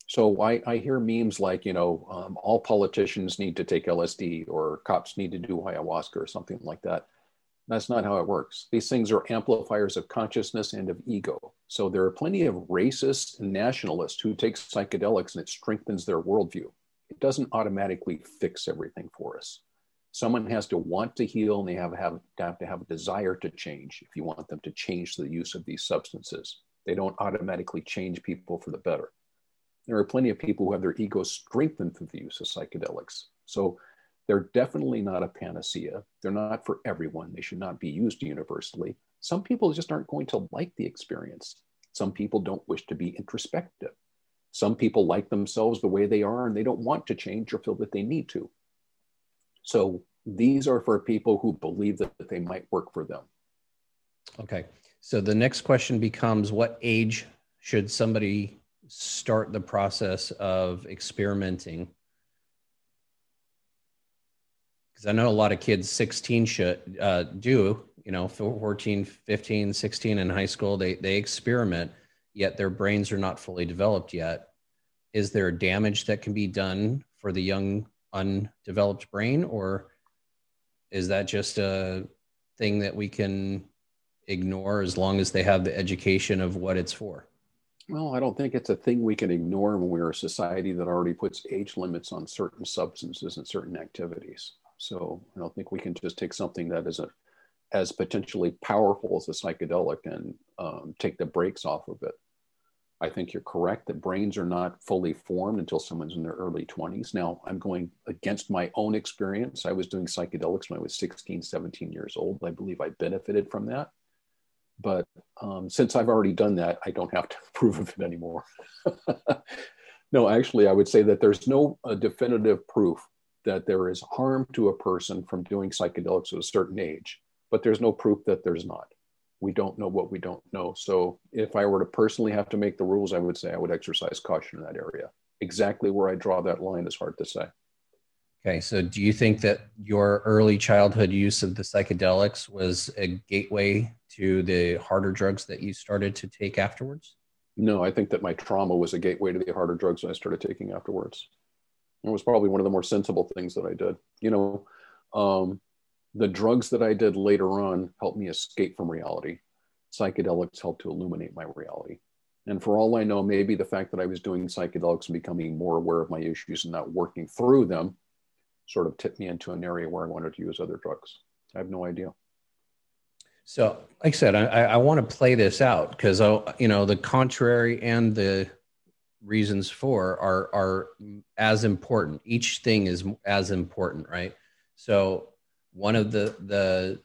So I, I hear memes like, you know, um, all politicians need to take LSD or cops need to do ayahuasca or something like that. That's not how it works. These things are amplifiers of consciousness and of ego. So there are plenty of racists and nationalists who take psychedelics and it strengthens their worldview. It doesn't automatically fix everything for us. Someone has to want to heal and they have, have, have to have a desire to change if you want them to change the use of these substances. They don't automatically change people for the better. There are plenty of people who have their ego strengthened through the use of psychedelics. So they're definitely not a panacea. They're not for everyone. They should not be used universally. Some people just aren't going to like the experience. Some people don't wish to be introspective. Some people like themselves the way they are and they don't want to change or feel that they need to. So these are for people who believe that, they might work for them. Okay. So the next question becomes what age should somebody start the process of experimenting because i know a lot of kids 16 should uh, do you know 14 15 16 in high school they they experiment yet their brains are not fully developed yet is there damage that can be done for the young undeveloped brain or is that just a thing that we can ignore as long as they have the education of what it's for well i don't think it's a thing we can ignore when we're a society that already puts age limits on certain substances and certain activities so i don't think we can just take something that is a as potentially powerful as a psychedelic and um, take the brakes off of it. I think you're correct that brains are not fully formed until someone's in their early 20s. Now, I'm going against my own experience. I was doing psychedelics when I was 16, 17 years old. I believe I benefited from that. But um, since I've already done that, I don't have to prove of it anymore. no, actually, I would say that there's no uh, definitive proof that there is harm to a person from doing psychedelics at a certain age but there's no proof that there's not. We don't know what we don't know. So if I were to personally have to make the rules, I would say I would exercise caution in that area. Exactly where I draw that line is hard to say. Okay, so do you think that your early childhood use of the psychedelics was a gateway to the harder drugs that you started to take afterwards? No, I think that my trauma was a gateway to the harder drugs I started taking afterwards. It was probably one of the more sensible things that I did. You know, um, the drugs that I did later on helped me escape from reality. Psychedelics helped to illuminate my reality. And for all I know, maybe the fact that I was doing psychedelics and becoming more aware of my issues and not working through them sort of tipped me into an area where I wanted to use other drugs. I have no idea. So, like I said, I, I want to play this out because, you know, the contrary and the reasons for are are as important. Each thing is as important, right? So, one of the the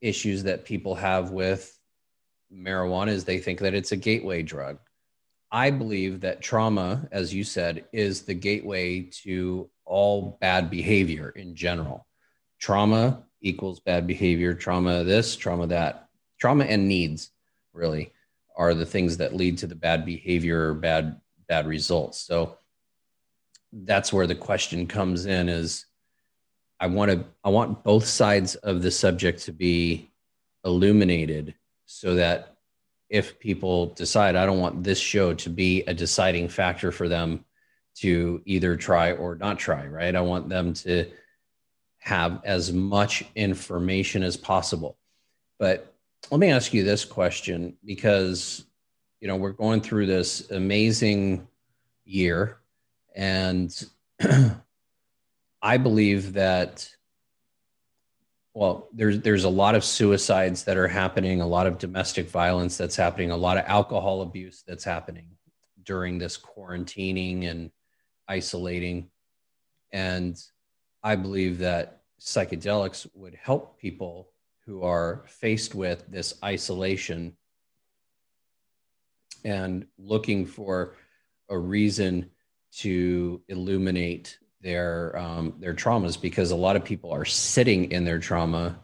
issues that people have with marijuana is they think that it's a gateway drug. I believe that trauma, as you said, is the gateway to all bad behavior in general. Trauma equals bad behavior, trauma this, trauma that. Trauma and needs really are the things that lead to the bad behavior or bad bad results. So that's where the question comes in is I want to I want both sides of the subject to be illuminated so that if people decide I don't want this show to be a deciding factor for them to either try or not try, right? I want them to have as much information as possible. But let me ask you this question because you know we're going through this amazing year and I believe that well, there's there's a lot of suicides that are happening, a lot of domestic violence that's happening, a lot of alcohol abuse that's happening during this quarantining and isolating. And I believe that psychedelics would help people who are faced with this isolation and looking for a reason to illuminate their um, their traumas because a lot of people are sitting in their trauma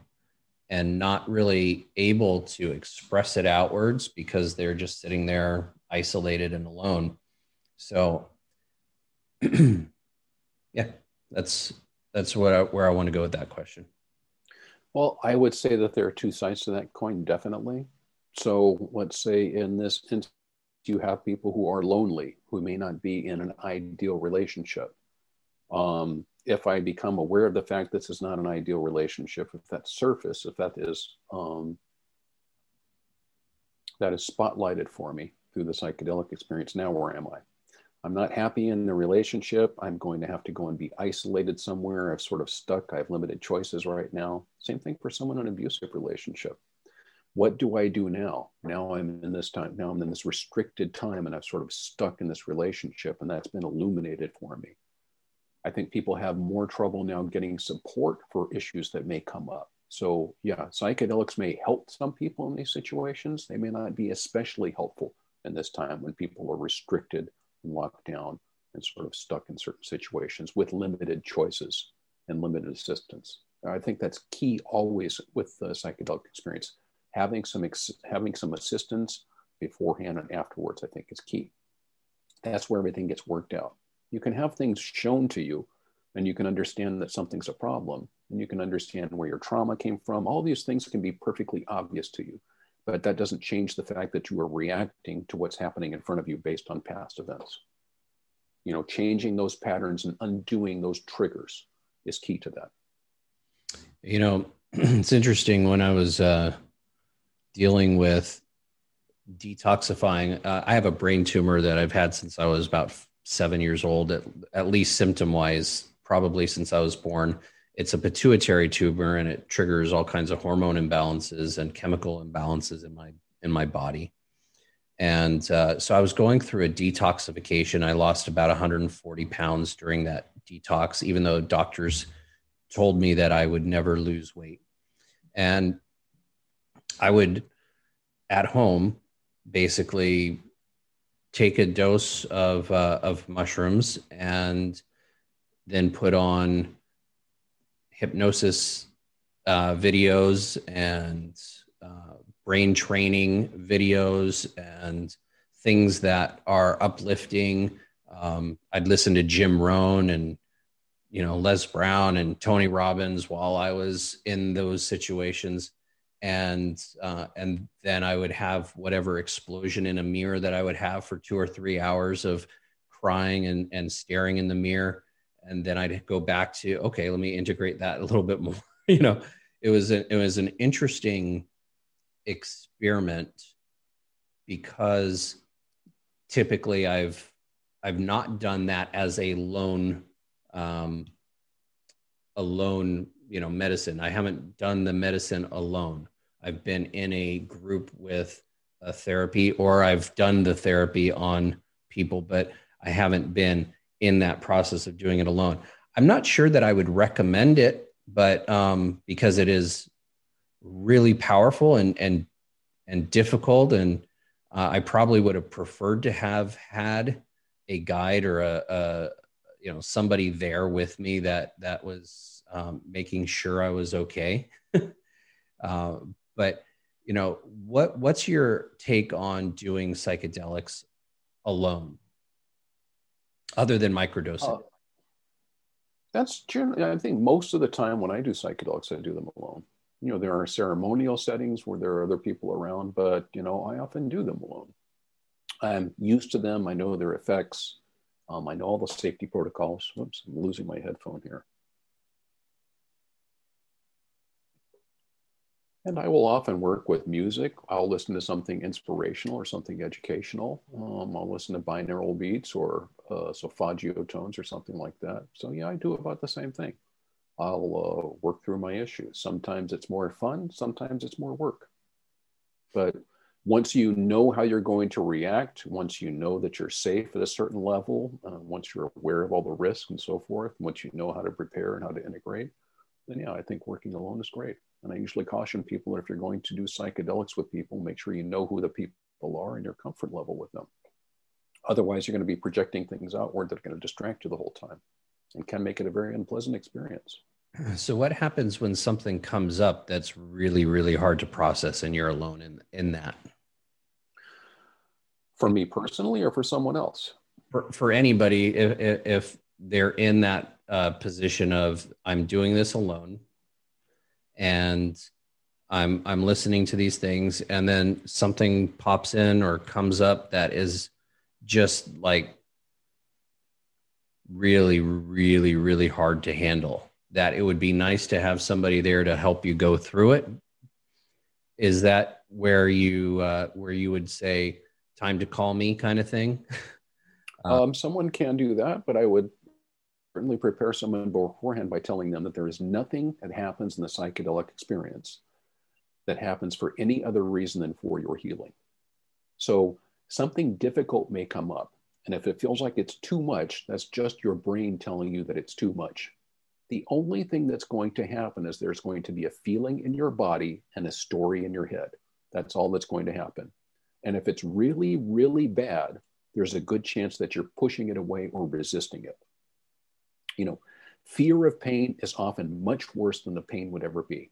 and not really able to express it outwards because they're just sitting there isolated and alone. So, yeah, that's that's what I, where I want to go with that question. Well, I would say that there are two sides to that coin, definitely. So, let's say in this instance, you have people who are lonely, who may not be in an ideal relationship um, if I become aware of the fact this is not an ideal relationship, if that surface, if that is um, that is spotlighted for me through the psychedelic experience, now where am I? I'm not happy in the relationship. I'm going to have to go and be isolated somewhere. I've sort of stuck. I have limited choices right now. Same thing for someone in an abusive relationship. What do I do now? Now I'm in this time. Now I'm in this restricted time, and I've sort of stuck in this relationship, and that's been illuminated for me. I think people have more trouble now getting support for issues that may come up. So, yeah, psychedelics may help some people in these situations. They may not be especially helpful in this time when people are restricted and locked down and sort of stuck in certain situations with limited choices and limited assistance. I think that's key always with the psychedelic experience. Having some ex- having some assistance beforehand and afterwards, I think, is key. That's where everything gets worked out. You can have things shown to you and you can understand that something's a problem and you can understand where your trauma came from. All these things can be perfectly obvious to you, but that doesn't change the fact that you are reacting to what's happening in front of you based on past events. You know, changing those patterns and undoing those triggers is key to that. You know, it's interesting when I was uh, dealing with detoxifying. Uh, I have a brain tumor that I've had since I was about seven years old, at, at least symptom wise, probably since I was born. It's a pituitary tumor and it triggers all kinds of hormone imbalances and chemical imbalances in my in my body. And uh, so I was going through a detoxification. I lost about 140 pounds during that detox, even though doctors told me that I would never lose weight. And I would at home basically take a dose of uh, of mushrooms and then put on hypnosis uh, videos and uh, brain training videos and things that are uplifting. Um, I'd listen to Jim Rohn and you know Les Brown and Tony Robbins while I was in those situations and uh, and then I would have whatever explosion in a mirror that I would have for two or three hours of crying and and staring in the mirror, and then I'd go back to okay, let me integrate that a little bit more. you know, it was a, it was an interesting experiment because typically I've I've not done that as a lone um, you know medicine. I haven't done the medicine alone. I've been in a group with a therapy or I've done the therapy on people, but I haven't been in that process of doing it alone. I'm not sure that I would recommend it, but um, because it is really powerful and and and difficult, and uh, I probably would have preferred to have had a guide or a, a you know somebody there with me that that was um, making sure I was okay. uh, but you know, what what's your take on doing psychedelics alone, other than microdosing? Uh, that's generally, I think most of the time when I do psychedelics, I do them alone. You know, there are ceremonial settings where there are other people around, but you know, I often do them alone. I'm used to them. I know their effects. Um, I know all the safety protocols. Whoops, I'm losing my headphone here. And I will often work with music. I'll listen to something inspirational or something educational. Um, I'll listen to binaural beats or uh, tones or something like that. So, yeah, I do about the same thing. I'll uh, work through my issues. Sometimes it's more fun, sometimes it's more work. But once you know how you're going to react, once you know that you're safe at a certain level, uh, once you're aware of all the risks and so forth, once you know how to prepare and how to integrate, then yeah, I think working alone is great. And I usually caution people that if you're going to do psychedelics with people, make sure you know who the people are and your comfort level with them. Otherwise, you're going to be projecting things outward that are going to distract you the whole time and can make it a very unpleasant experience. So, what happens when something comes up that's really, really hard to process and you're alone in, in that? For me personally, or for someone else? For, for anybody, if, if they're in that uh, position of, I'm doing this alone, and I'm I'm listening to these things and then something pops in or comes up that is just like really really really hard to handle. That it would be nice to have somebody there to help you go through it. Is that where you uh, where you would say time to call me kind of thing um, someone can do that but i would certainly prepare someone beforehand by telling them that there is nothing that happens in the psychedelic experience that happens for any other reason than for your healing. So something difficult may come up. And if it feels like it's too much, that's just your brain telling you that it's too much. The only thing that's going to happen is there's going to be a feeling in your body and a story in your head. That's all that's going to happen. And if it's really, really bad, there's a good chance that you're pushing it away or resisting it you know, fear of pain is often much worse than the pain would ever be.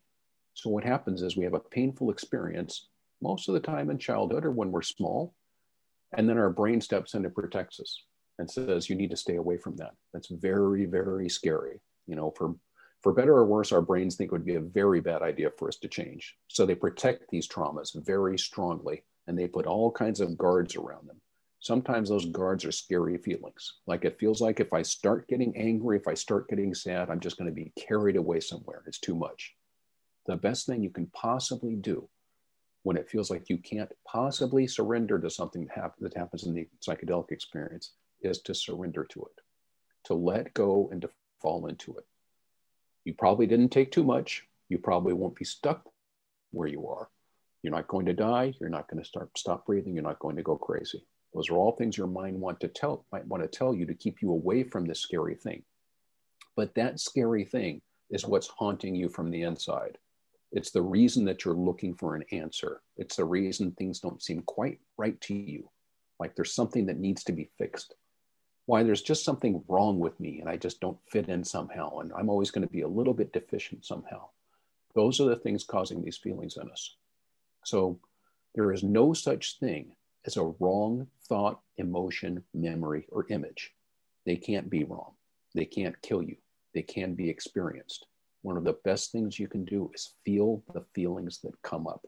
So what happens is we have a painful experience most of the time in childhood or when we're small. And then our brain steps in and protects us and says, you need to stay away from that. That's very, very scary. You know, for for better or worse, our brains think it would be a very bad idea for us to change. So they protect these traumas very strongly and they put all kinds of guards around them. Sometimes those guards are scary feelings. Like it feels like if I start getting angry, if I start getting sad, I'm just going to be carried away somewhere. It's too much. The best thing you can possibly do when it feels like you can't possibly surrender to something that, happen, that happens in the psychedelic experience is to surrender to it, to let go and to fall into it. You probably didn't take too much. You probably won't be stuck where you are. You're not going to die. You're not going to start stop breathing. You're not going to go crazy. Those are all things your mind want to tell might want to tell you to keep you away from this scary thing. But that scary thing is what's haunting you from the inside. It's the reason that you're looking for an answer. It's the reason things don't seem quite right to you. Like there's something that needs to be fixed. Why there's just something wrong with me and I just don't fit in somehow. And I'm always going to be a little bit deficient somehow. Those are the things causing these feelings in us. So there is no such thing as a wrong thought, emotion, memory, or image. They can't be wrong. They can't kill you. They can be experienced one of the best things you can do is feel the feelings that come up.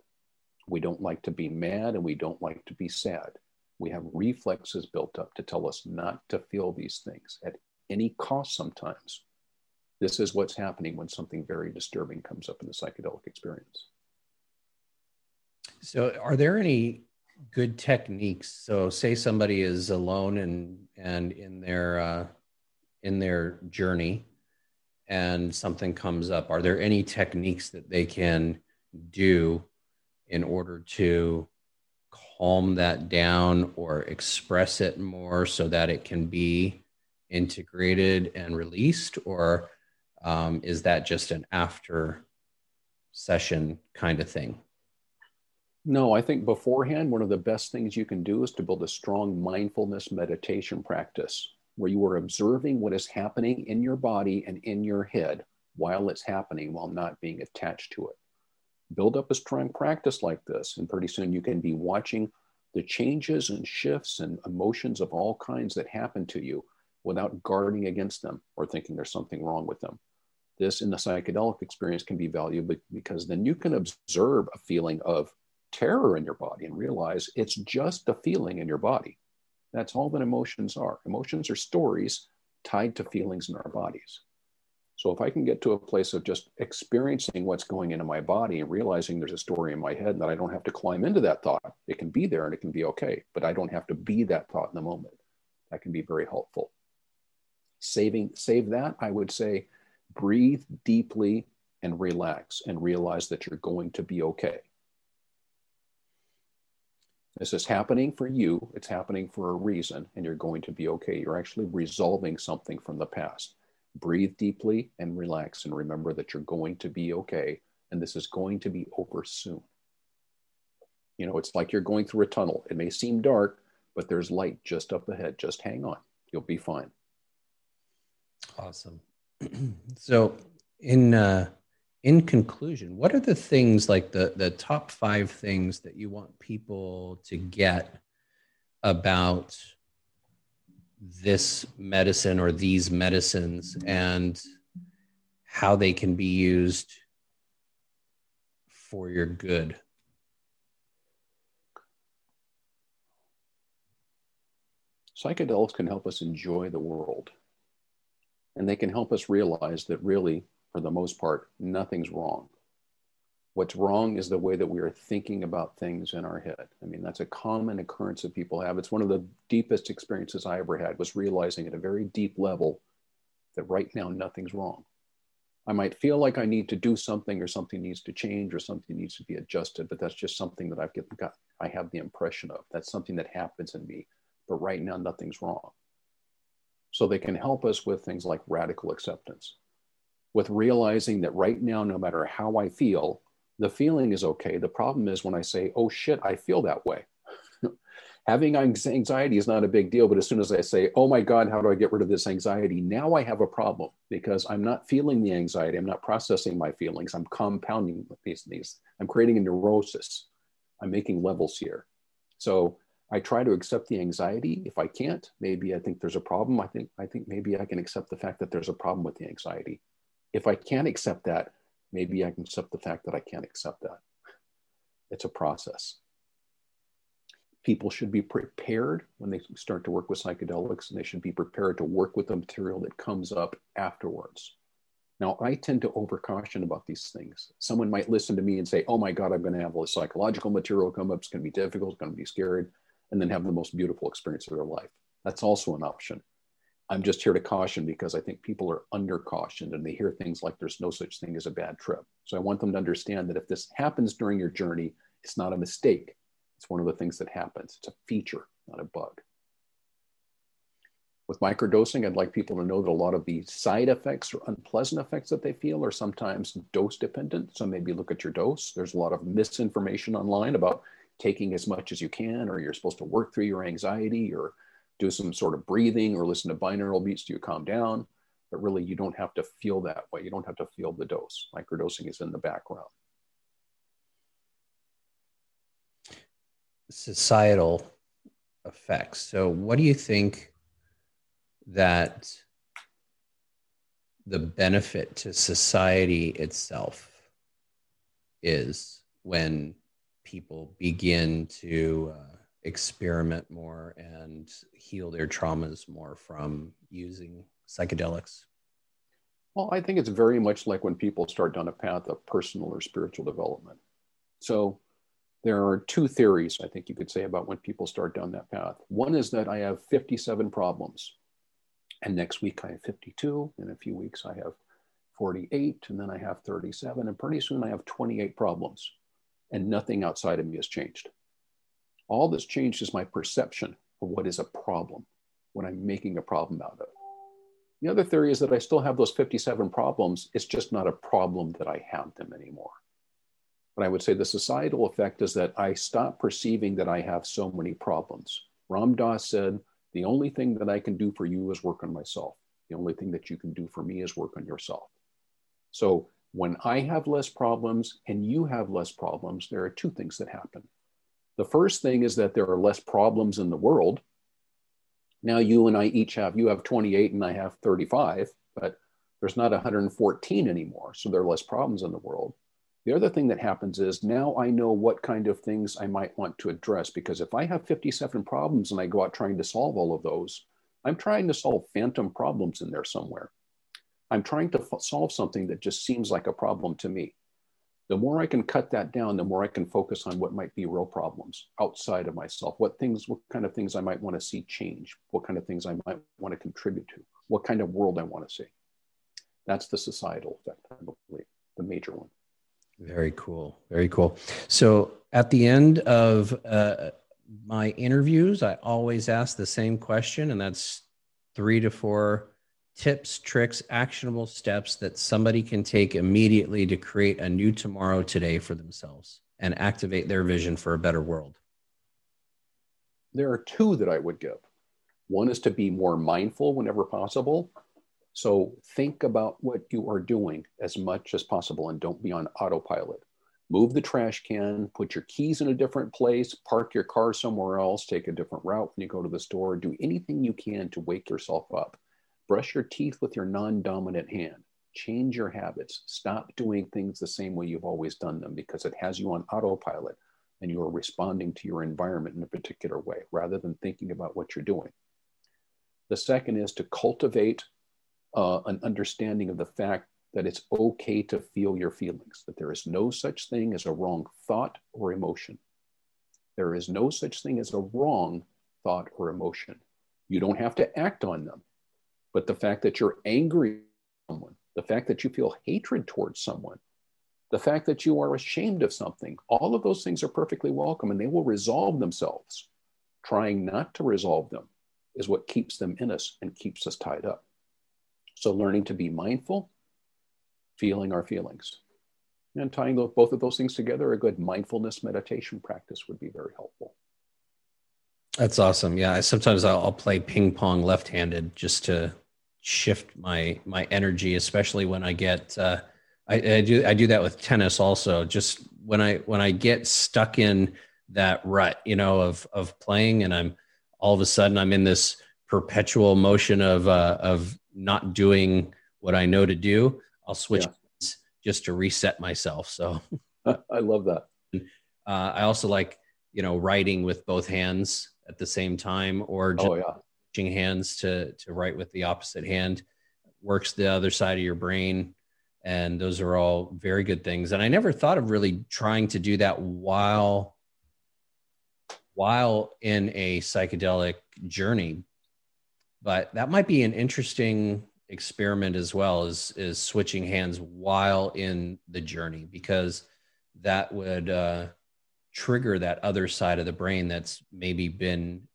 We don't like to be mad and we don't like to be sad. We have reflexes built up to tell us not to feel these things at any cost sometimes. This is what's happening when something very disturbing comes up in the psychedelic experience. So, are there any good techniques? So, say somebody is alone and and in their uh, in their journey, and something comes up, are there any techniques that they can do in order to calm that down or express it more so that it can be integrated and released? Or um, is that just an after session kind of thing? No, I think beforehand, one of the best things you can do is to build a strong mindfulness meditation practice where you are observing what is happening in your body and in your head while it's happening while not being attached to it. Build up a strong practice like this, and pretty soon you can be watching the changes and shifts and emotions of all kinds that happen to you without guarding against them or thinking there's something wrong with them. This in the psychedelic experience can be valuable because then you can observe a feeling of terror in your body and realize it's just a feeling in your body. That's all that emotions are. Emotions are stories tied to feelings in our bodies. So if I can get to a place of just experiencing what's going into my body and realizing there's a story in my head that I don't have to climb into that thought, it can be there and it can be okay, but I don't have to be that thought in the moment. That can be very helpful. Saving, save that, I would say, breathe deeply and relax and realize that you're going to be okay. This is happening for you. It's happening for a reason, and you're going to be okay. You're actually resolving something from the past. Breathe deeply and relax, and remember that you're going to be okay, and this is going to be over soon. You know, it's like you're going through a tunnel. It may seem dark, but there's light just up ahead. Just hang on, you'll be fine. Awesome. so, in uh, in conclusion, what are the things like the the top five things that you want people to get about this medicine or these medicines and how they can be used for your good? Psychedelics can help us enjoy the world. And they can help us realize that really for the most part, nothing's wrong. What's wrong is the way that we are thinking about things in our head. I mean, that's a common occurrence that people have. It's one of the deepest experiences I ever had was realizing at a very deep level that right now nothing's wrong. I might feel like I need to do something or something needs to change or something needs to be adjusted, but that's just something that I've got, I have the impression of. That's something that happens in me, but right now nothing's wrong. So they can help us with things like radical acceptance with realizing that right now, no matter how I feel, the feeling is okay. The problem is when I say, oh shit, I feel that way. Having anxiety is not a big deal, but as soon as I say, oh my God, how do I get rid of this anxiety? Now I have a problem because I'm not feeling the anxiety. I'm not processing my feelings. I'm compounding these things. I'm creating a neurosis. I'm making levels here. So I try to accept the anxiety. If I can't, maybe I think there's a problem. I think I think maybe I can accept the fact that there's a problem with the anxiety. If I can't accept that, maybe I can accept the fact that I can't accept that. It's a process. People should be prepared when they start to work with psychedelics, and they should be prepared to work with the material that comes up afterwards. Now, I tend to overcaution about these things. Someone might listen to me and say, Oh my God, I'm going to have all this psychological material come up. It's going to be difficult. It's going to be scared and then have the most beautiful experience of their life. That's also an option. I'm just here to caution because I think people are under cautioned and they hear things like there's no such thing as a bad trip. So I want them to understand that if this happens during your journey, it's not a mistake. It's one of the things that happens. It's a feature, not a bug. With microdosing, I'd like people to know that a lot of the side effects or unpleasant effects that they feel are sometimes dose dependent. So maybe look at your dose. There's a lot of misinformation online about taking as much as you can, or you're supposed to work through your anxiety, or do some sort of breathing, or listen to binaural beats to you calm down. But really, you don't have to feel that way. You don't have to feel the dose. Microdosing is in the background. Societal effects. So, what do you think that the benefit to society itself is when people begin to uh, experiment more and heal their traumas more from using psychedelics? Well, I think it's very much like when people start down a path of personal or spiritual development. So there are two theories I think you could say about when people start down that path. One is that I have 57 problems, and next week I have 52, in a few weeks I have 48, and then I have 37, and pretty soon I have 28 problems and nothing outside of me has changed. All that's changed is my perception of what is a problem, what I'm making a problem out of. The other theory is that I still have those 57 problems. It's just not a problem that I have them anymore. But I would say the societal effect is that I stop perceiving that I have so many problems. Ram Dass said, The only thing that I can do for you is work on myself. The only thing that you can do for me is work on yourself. So when I have less problems and you have less problems, there are two things that happen. The first thing is that there are less problems in the world. Now you and I each have, you have 28 and I have 35, but there's not 114 anymore. So there are less problems in the world. The other thing that happens is now I know what kind of things I might want to address because if I have 57 problems and I go out trying to solve all of those, I'm trying to solve phantom problems in there somewhere. I'm trying to f- solve something that just seems like a problem to me. The more I can cut that down, the more I can focus on what might be real problems outside of myself. What things, what kind of things I might want to see change, what kind of things I might want to contribute to, what kind of world I want to see. That's the societal effect, I believe, the major one. Very cool. Very cool. So at the end of uh, my interviews, I always ask the same question, and that's three to four tips, tricks, actionable steps that somebody can take immediately to create a new tomorrow today for themselves and activate their vision for a better world? There are two that I would give. One is to be more mindful whenever possible. So think about what you are doing as much as possible and don't be on autopilot. Move the trash can, put your keys in a different place, park your car somewhere else, take a different route when you go to the store, do anything you can to wake yourself up Brush your teeth with your non dominant hand. Change your habits. Stop doing things the same way you've always done them because it has you on autopilot and you are responding to your environment in a particular way rather than thinking about what you're doing. The second is to cultivate uh, an understanding of the fact that it's okay to feel your feelings, that there is no such thing as a wrong thought or emotion. There is no such thing as a wrong thought or emotion. You don't have to act on them. But the fact that you're angry someone, the fact that you feel hatred towards someone, the fact that you are ashamed of something, all of those things are perfectly welcome and they will resolve themselves. Trying not to resolve them is what keeps them in us and keeps us tied up. So, learning to be mindful, feeling our feelings, and tying both of those things together, a good mindfulness meditation practice would be very helpful. That's awesome. Yeah, sometimes I'll, I'll play ping pong left-handed just to shift my my energy, especially when I get. Uh, I, I do I do that with tennis also. Just when I when I get stuck in that rut, you know, of of playing, and I'm all of a sudden I'm in this perpetual motion of uh, of not doing what I know to do. I'll switch yeah. just to reset myself. So I love that. Uh, I also like you know writing with both hands at the same time, or just oh, yeah. Switching hands to to write with the opposite hand works the other side of your brain. And those are all very good things. And i never thought of really trying to do that while while in a psychedelic journey. But that might be an interesting experiment as well is is switching hands while in the journey because that would uh, trigger that other side of the brain that's maybe been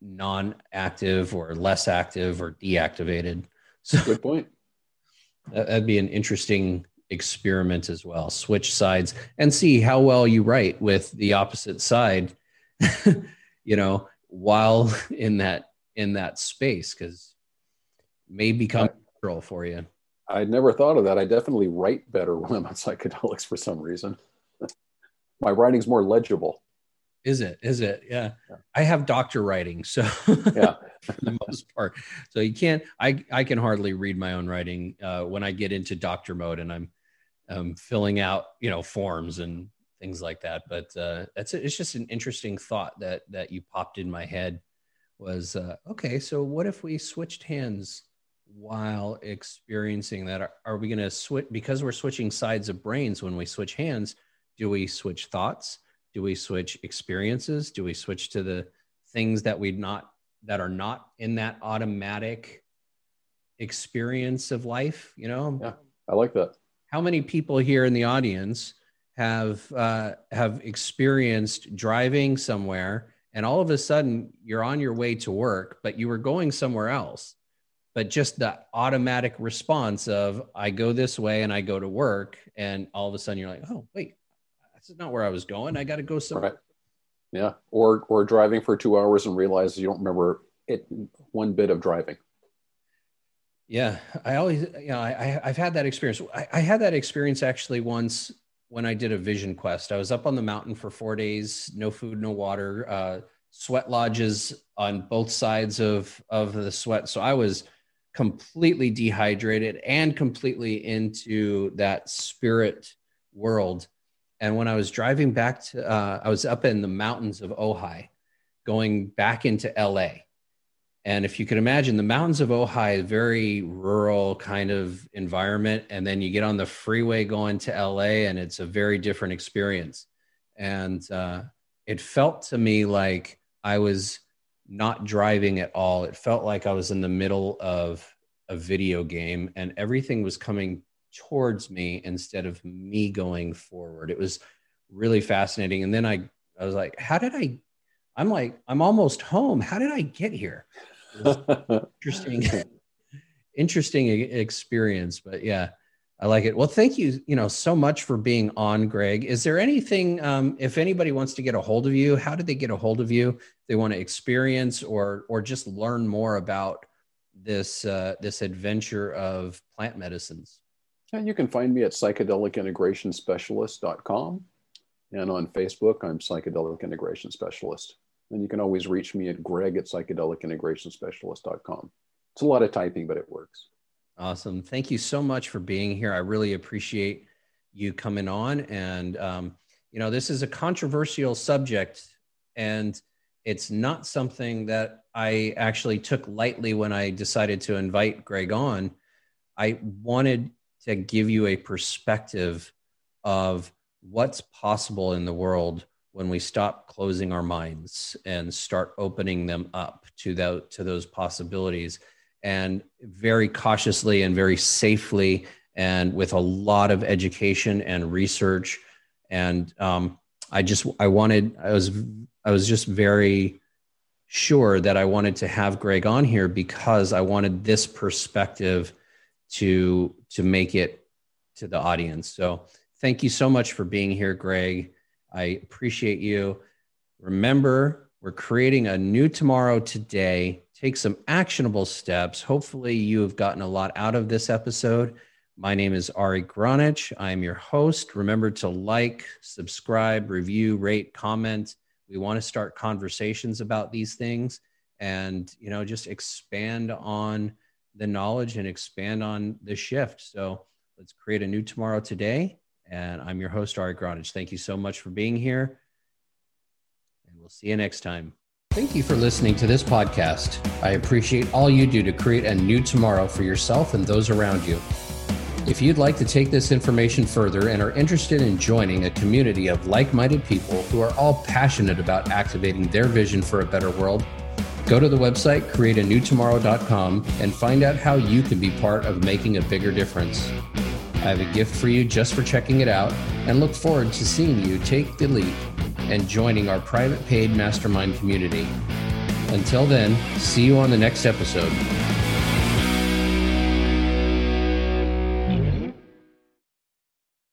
non-active or less active or deactivated so good point that'd be an interesting experiment as well. Switch sides and see how well you write with the opposite side, you know, while in that in that space because may become natural for you. I'd never thought of that. I definitely write better when I'm on psychedelics for some reason. My writing's more legible. Is it? Is it? Yeah. yeah. I have doctor writing, so yeah, for the most part. So you can't. I I can hardly read my own writing uh, when I get into doctor mode and I'm um, filling out you know forms and things like that. But uh, that's it's just an interesting thought that that you popped in my head was uh, okay. So what if we switched hands while experiencing that? Are, are we going to switch because we're switching sides of brains when we switch hands? Do we switch thoughts? Do we switch experiences? Do we switch to the things that we not that are not in that automatic experience of life you know? Yeah i like that. How many people here in the audience have uh, have experienced driving somewhere and all of a sudden you're on your way to work but you were going somewhere else but just the automatic response of i go this way and i go to work and all of a sudden you're like oh wait is not where I was going. I got to go somewhere. Right. Yeah. Or, or driving for two hours and realize you don't remember it one bit of driving. Yeah. I always, you know, I, I've had that experience. I, I had that experience actually once when I did a vision quest. I was up on the mountain for four days, no food, no water, uh, sweat lodges on both sides of, of the sweat. So I was completely dehydrated and completely into that spirit world. And when I was driving back to, uh, I was up in the mountains of Ojai, going back into LA. And if you can imagine, the mountains of Ojai, very rural kind of environment. And then you get on the freeway going to LA, and it's a very different experience. And uh, it felt to me like I was not driving at all. It felt like I was in the middle of a video game, and everything was coming towards me instead of me going forward. It was really fascinating. And then I, I was like, how did I, I'm like, I'm almost home. How did I get here? interesting, interesting experience, but yeah, I like it. Well, thank you, you know, so much for being on, Greg. Is there anything, um, if anybody wants to get a hold of you, how did they get a hold of you? they want to experience or, or just learn more about this, uh, this adventure of plant medicines. And you can find me at psychedelicintegrationspecialist.com. And on Facebook, I'm Psychedelic Integration Specialist. And you can always reach me at greg at psychedelicintegrationspecialist.com. It's a lot of typing, but it works. Awesome. Thank you so much for being here. I really appreciate you coming on. And, um, you know, this is a controversial subject, and it's not something that I actually took lightly when I decided to invite Greg on. I wanted to give you a perspective of what's possible in the world when we stop closing our minds and start opening them up to, the, to those possibilities. And very cautiously and very safely and with a lot of education and research. And um, i just i wanted i was i was just very sure that i wanted to have greg on here because i wanted this perspective to to make it to the audience. So thank you so much for being here, Greg. I appreciate you. Remember, we're creating a new tomorrow today. Take some actionable steps. Hopefully, you have gotten a lot out of this episode. My name is Ari Gronich. I'm your host. Remember to like, subscribe, review, rate, comment. We want to start conversations about these things and, you know, just expand on the knowledge and expand on the shift. So let's create a new tomorrow today. And I'm your host, Ari Gronich. Thank you so much for being here. And we'll see you next time. Thank you for listening to this podcast. I appreciate all you do to create a new tomorrow for yourself and those around you. If you'd like to take this information further and are interested in joining a community of like minded people who are all passionate about activating their vision for a better world, go to the website createanewtomorrow.com and find out how you can be part of making a bigger difference. I have a gift for you just for checking it out and look forward to seeing you take the leap and joining our private paid mastermind community. Until then, see you on the next episode.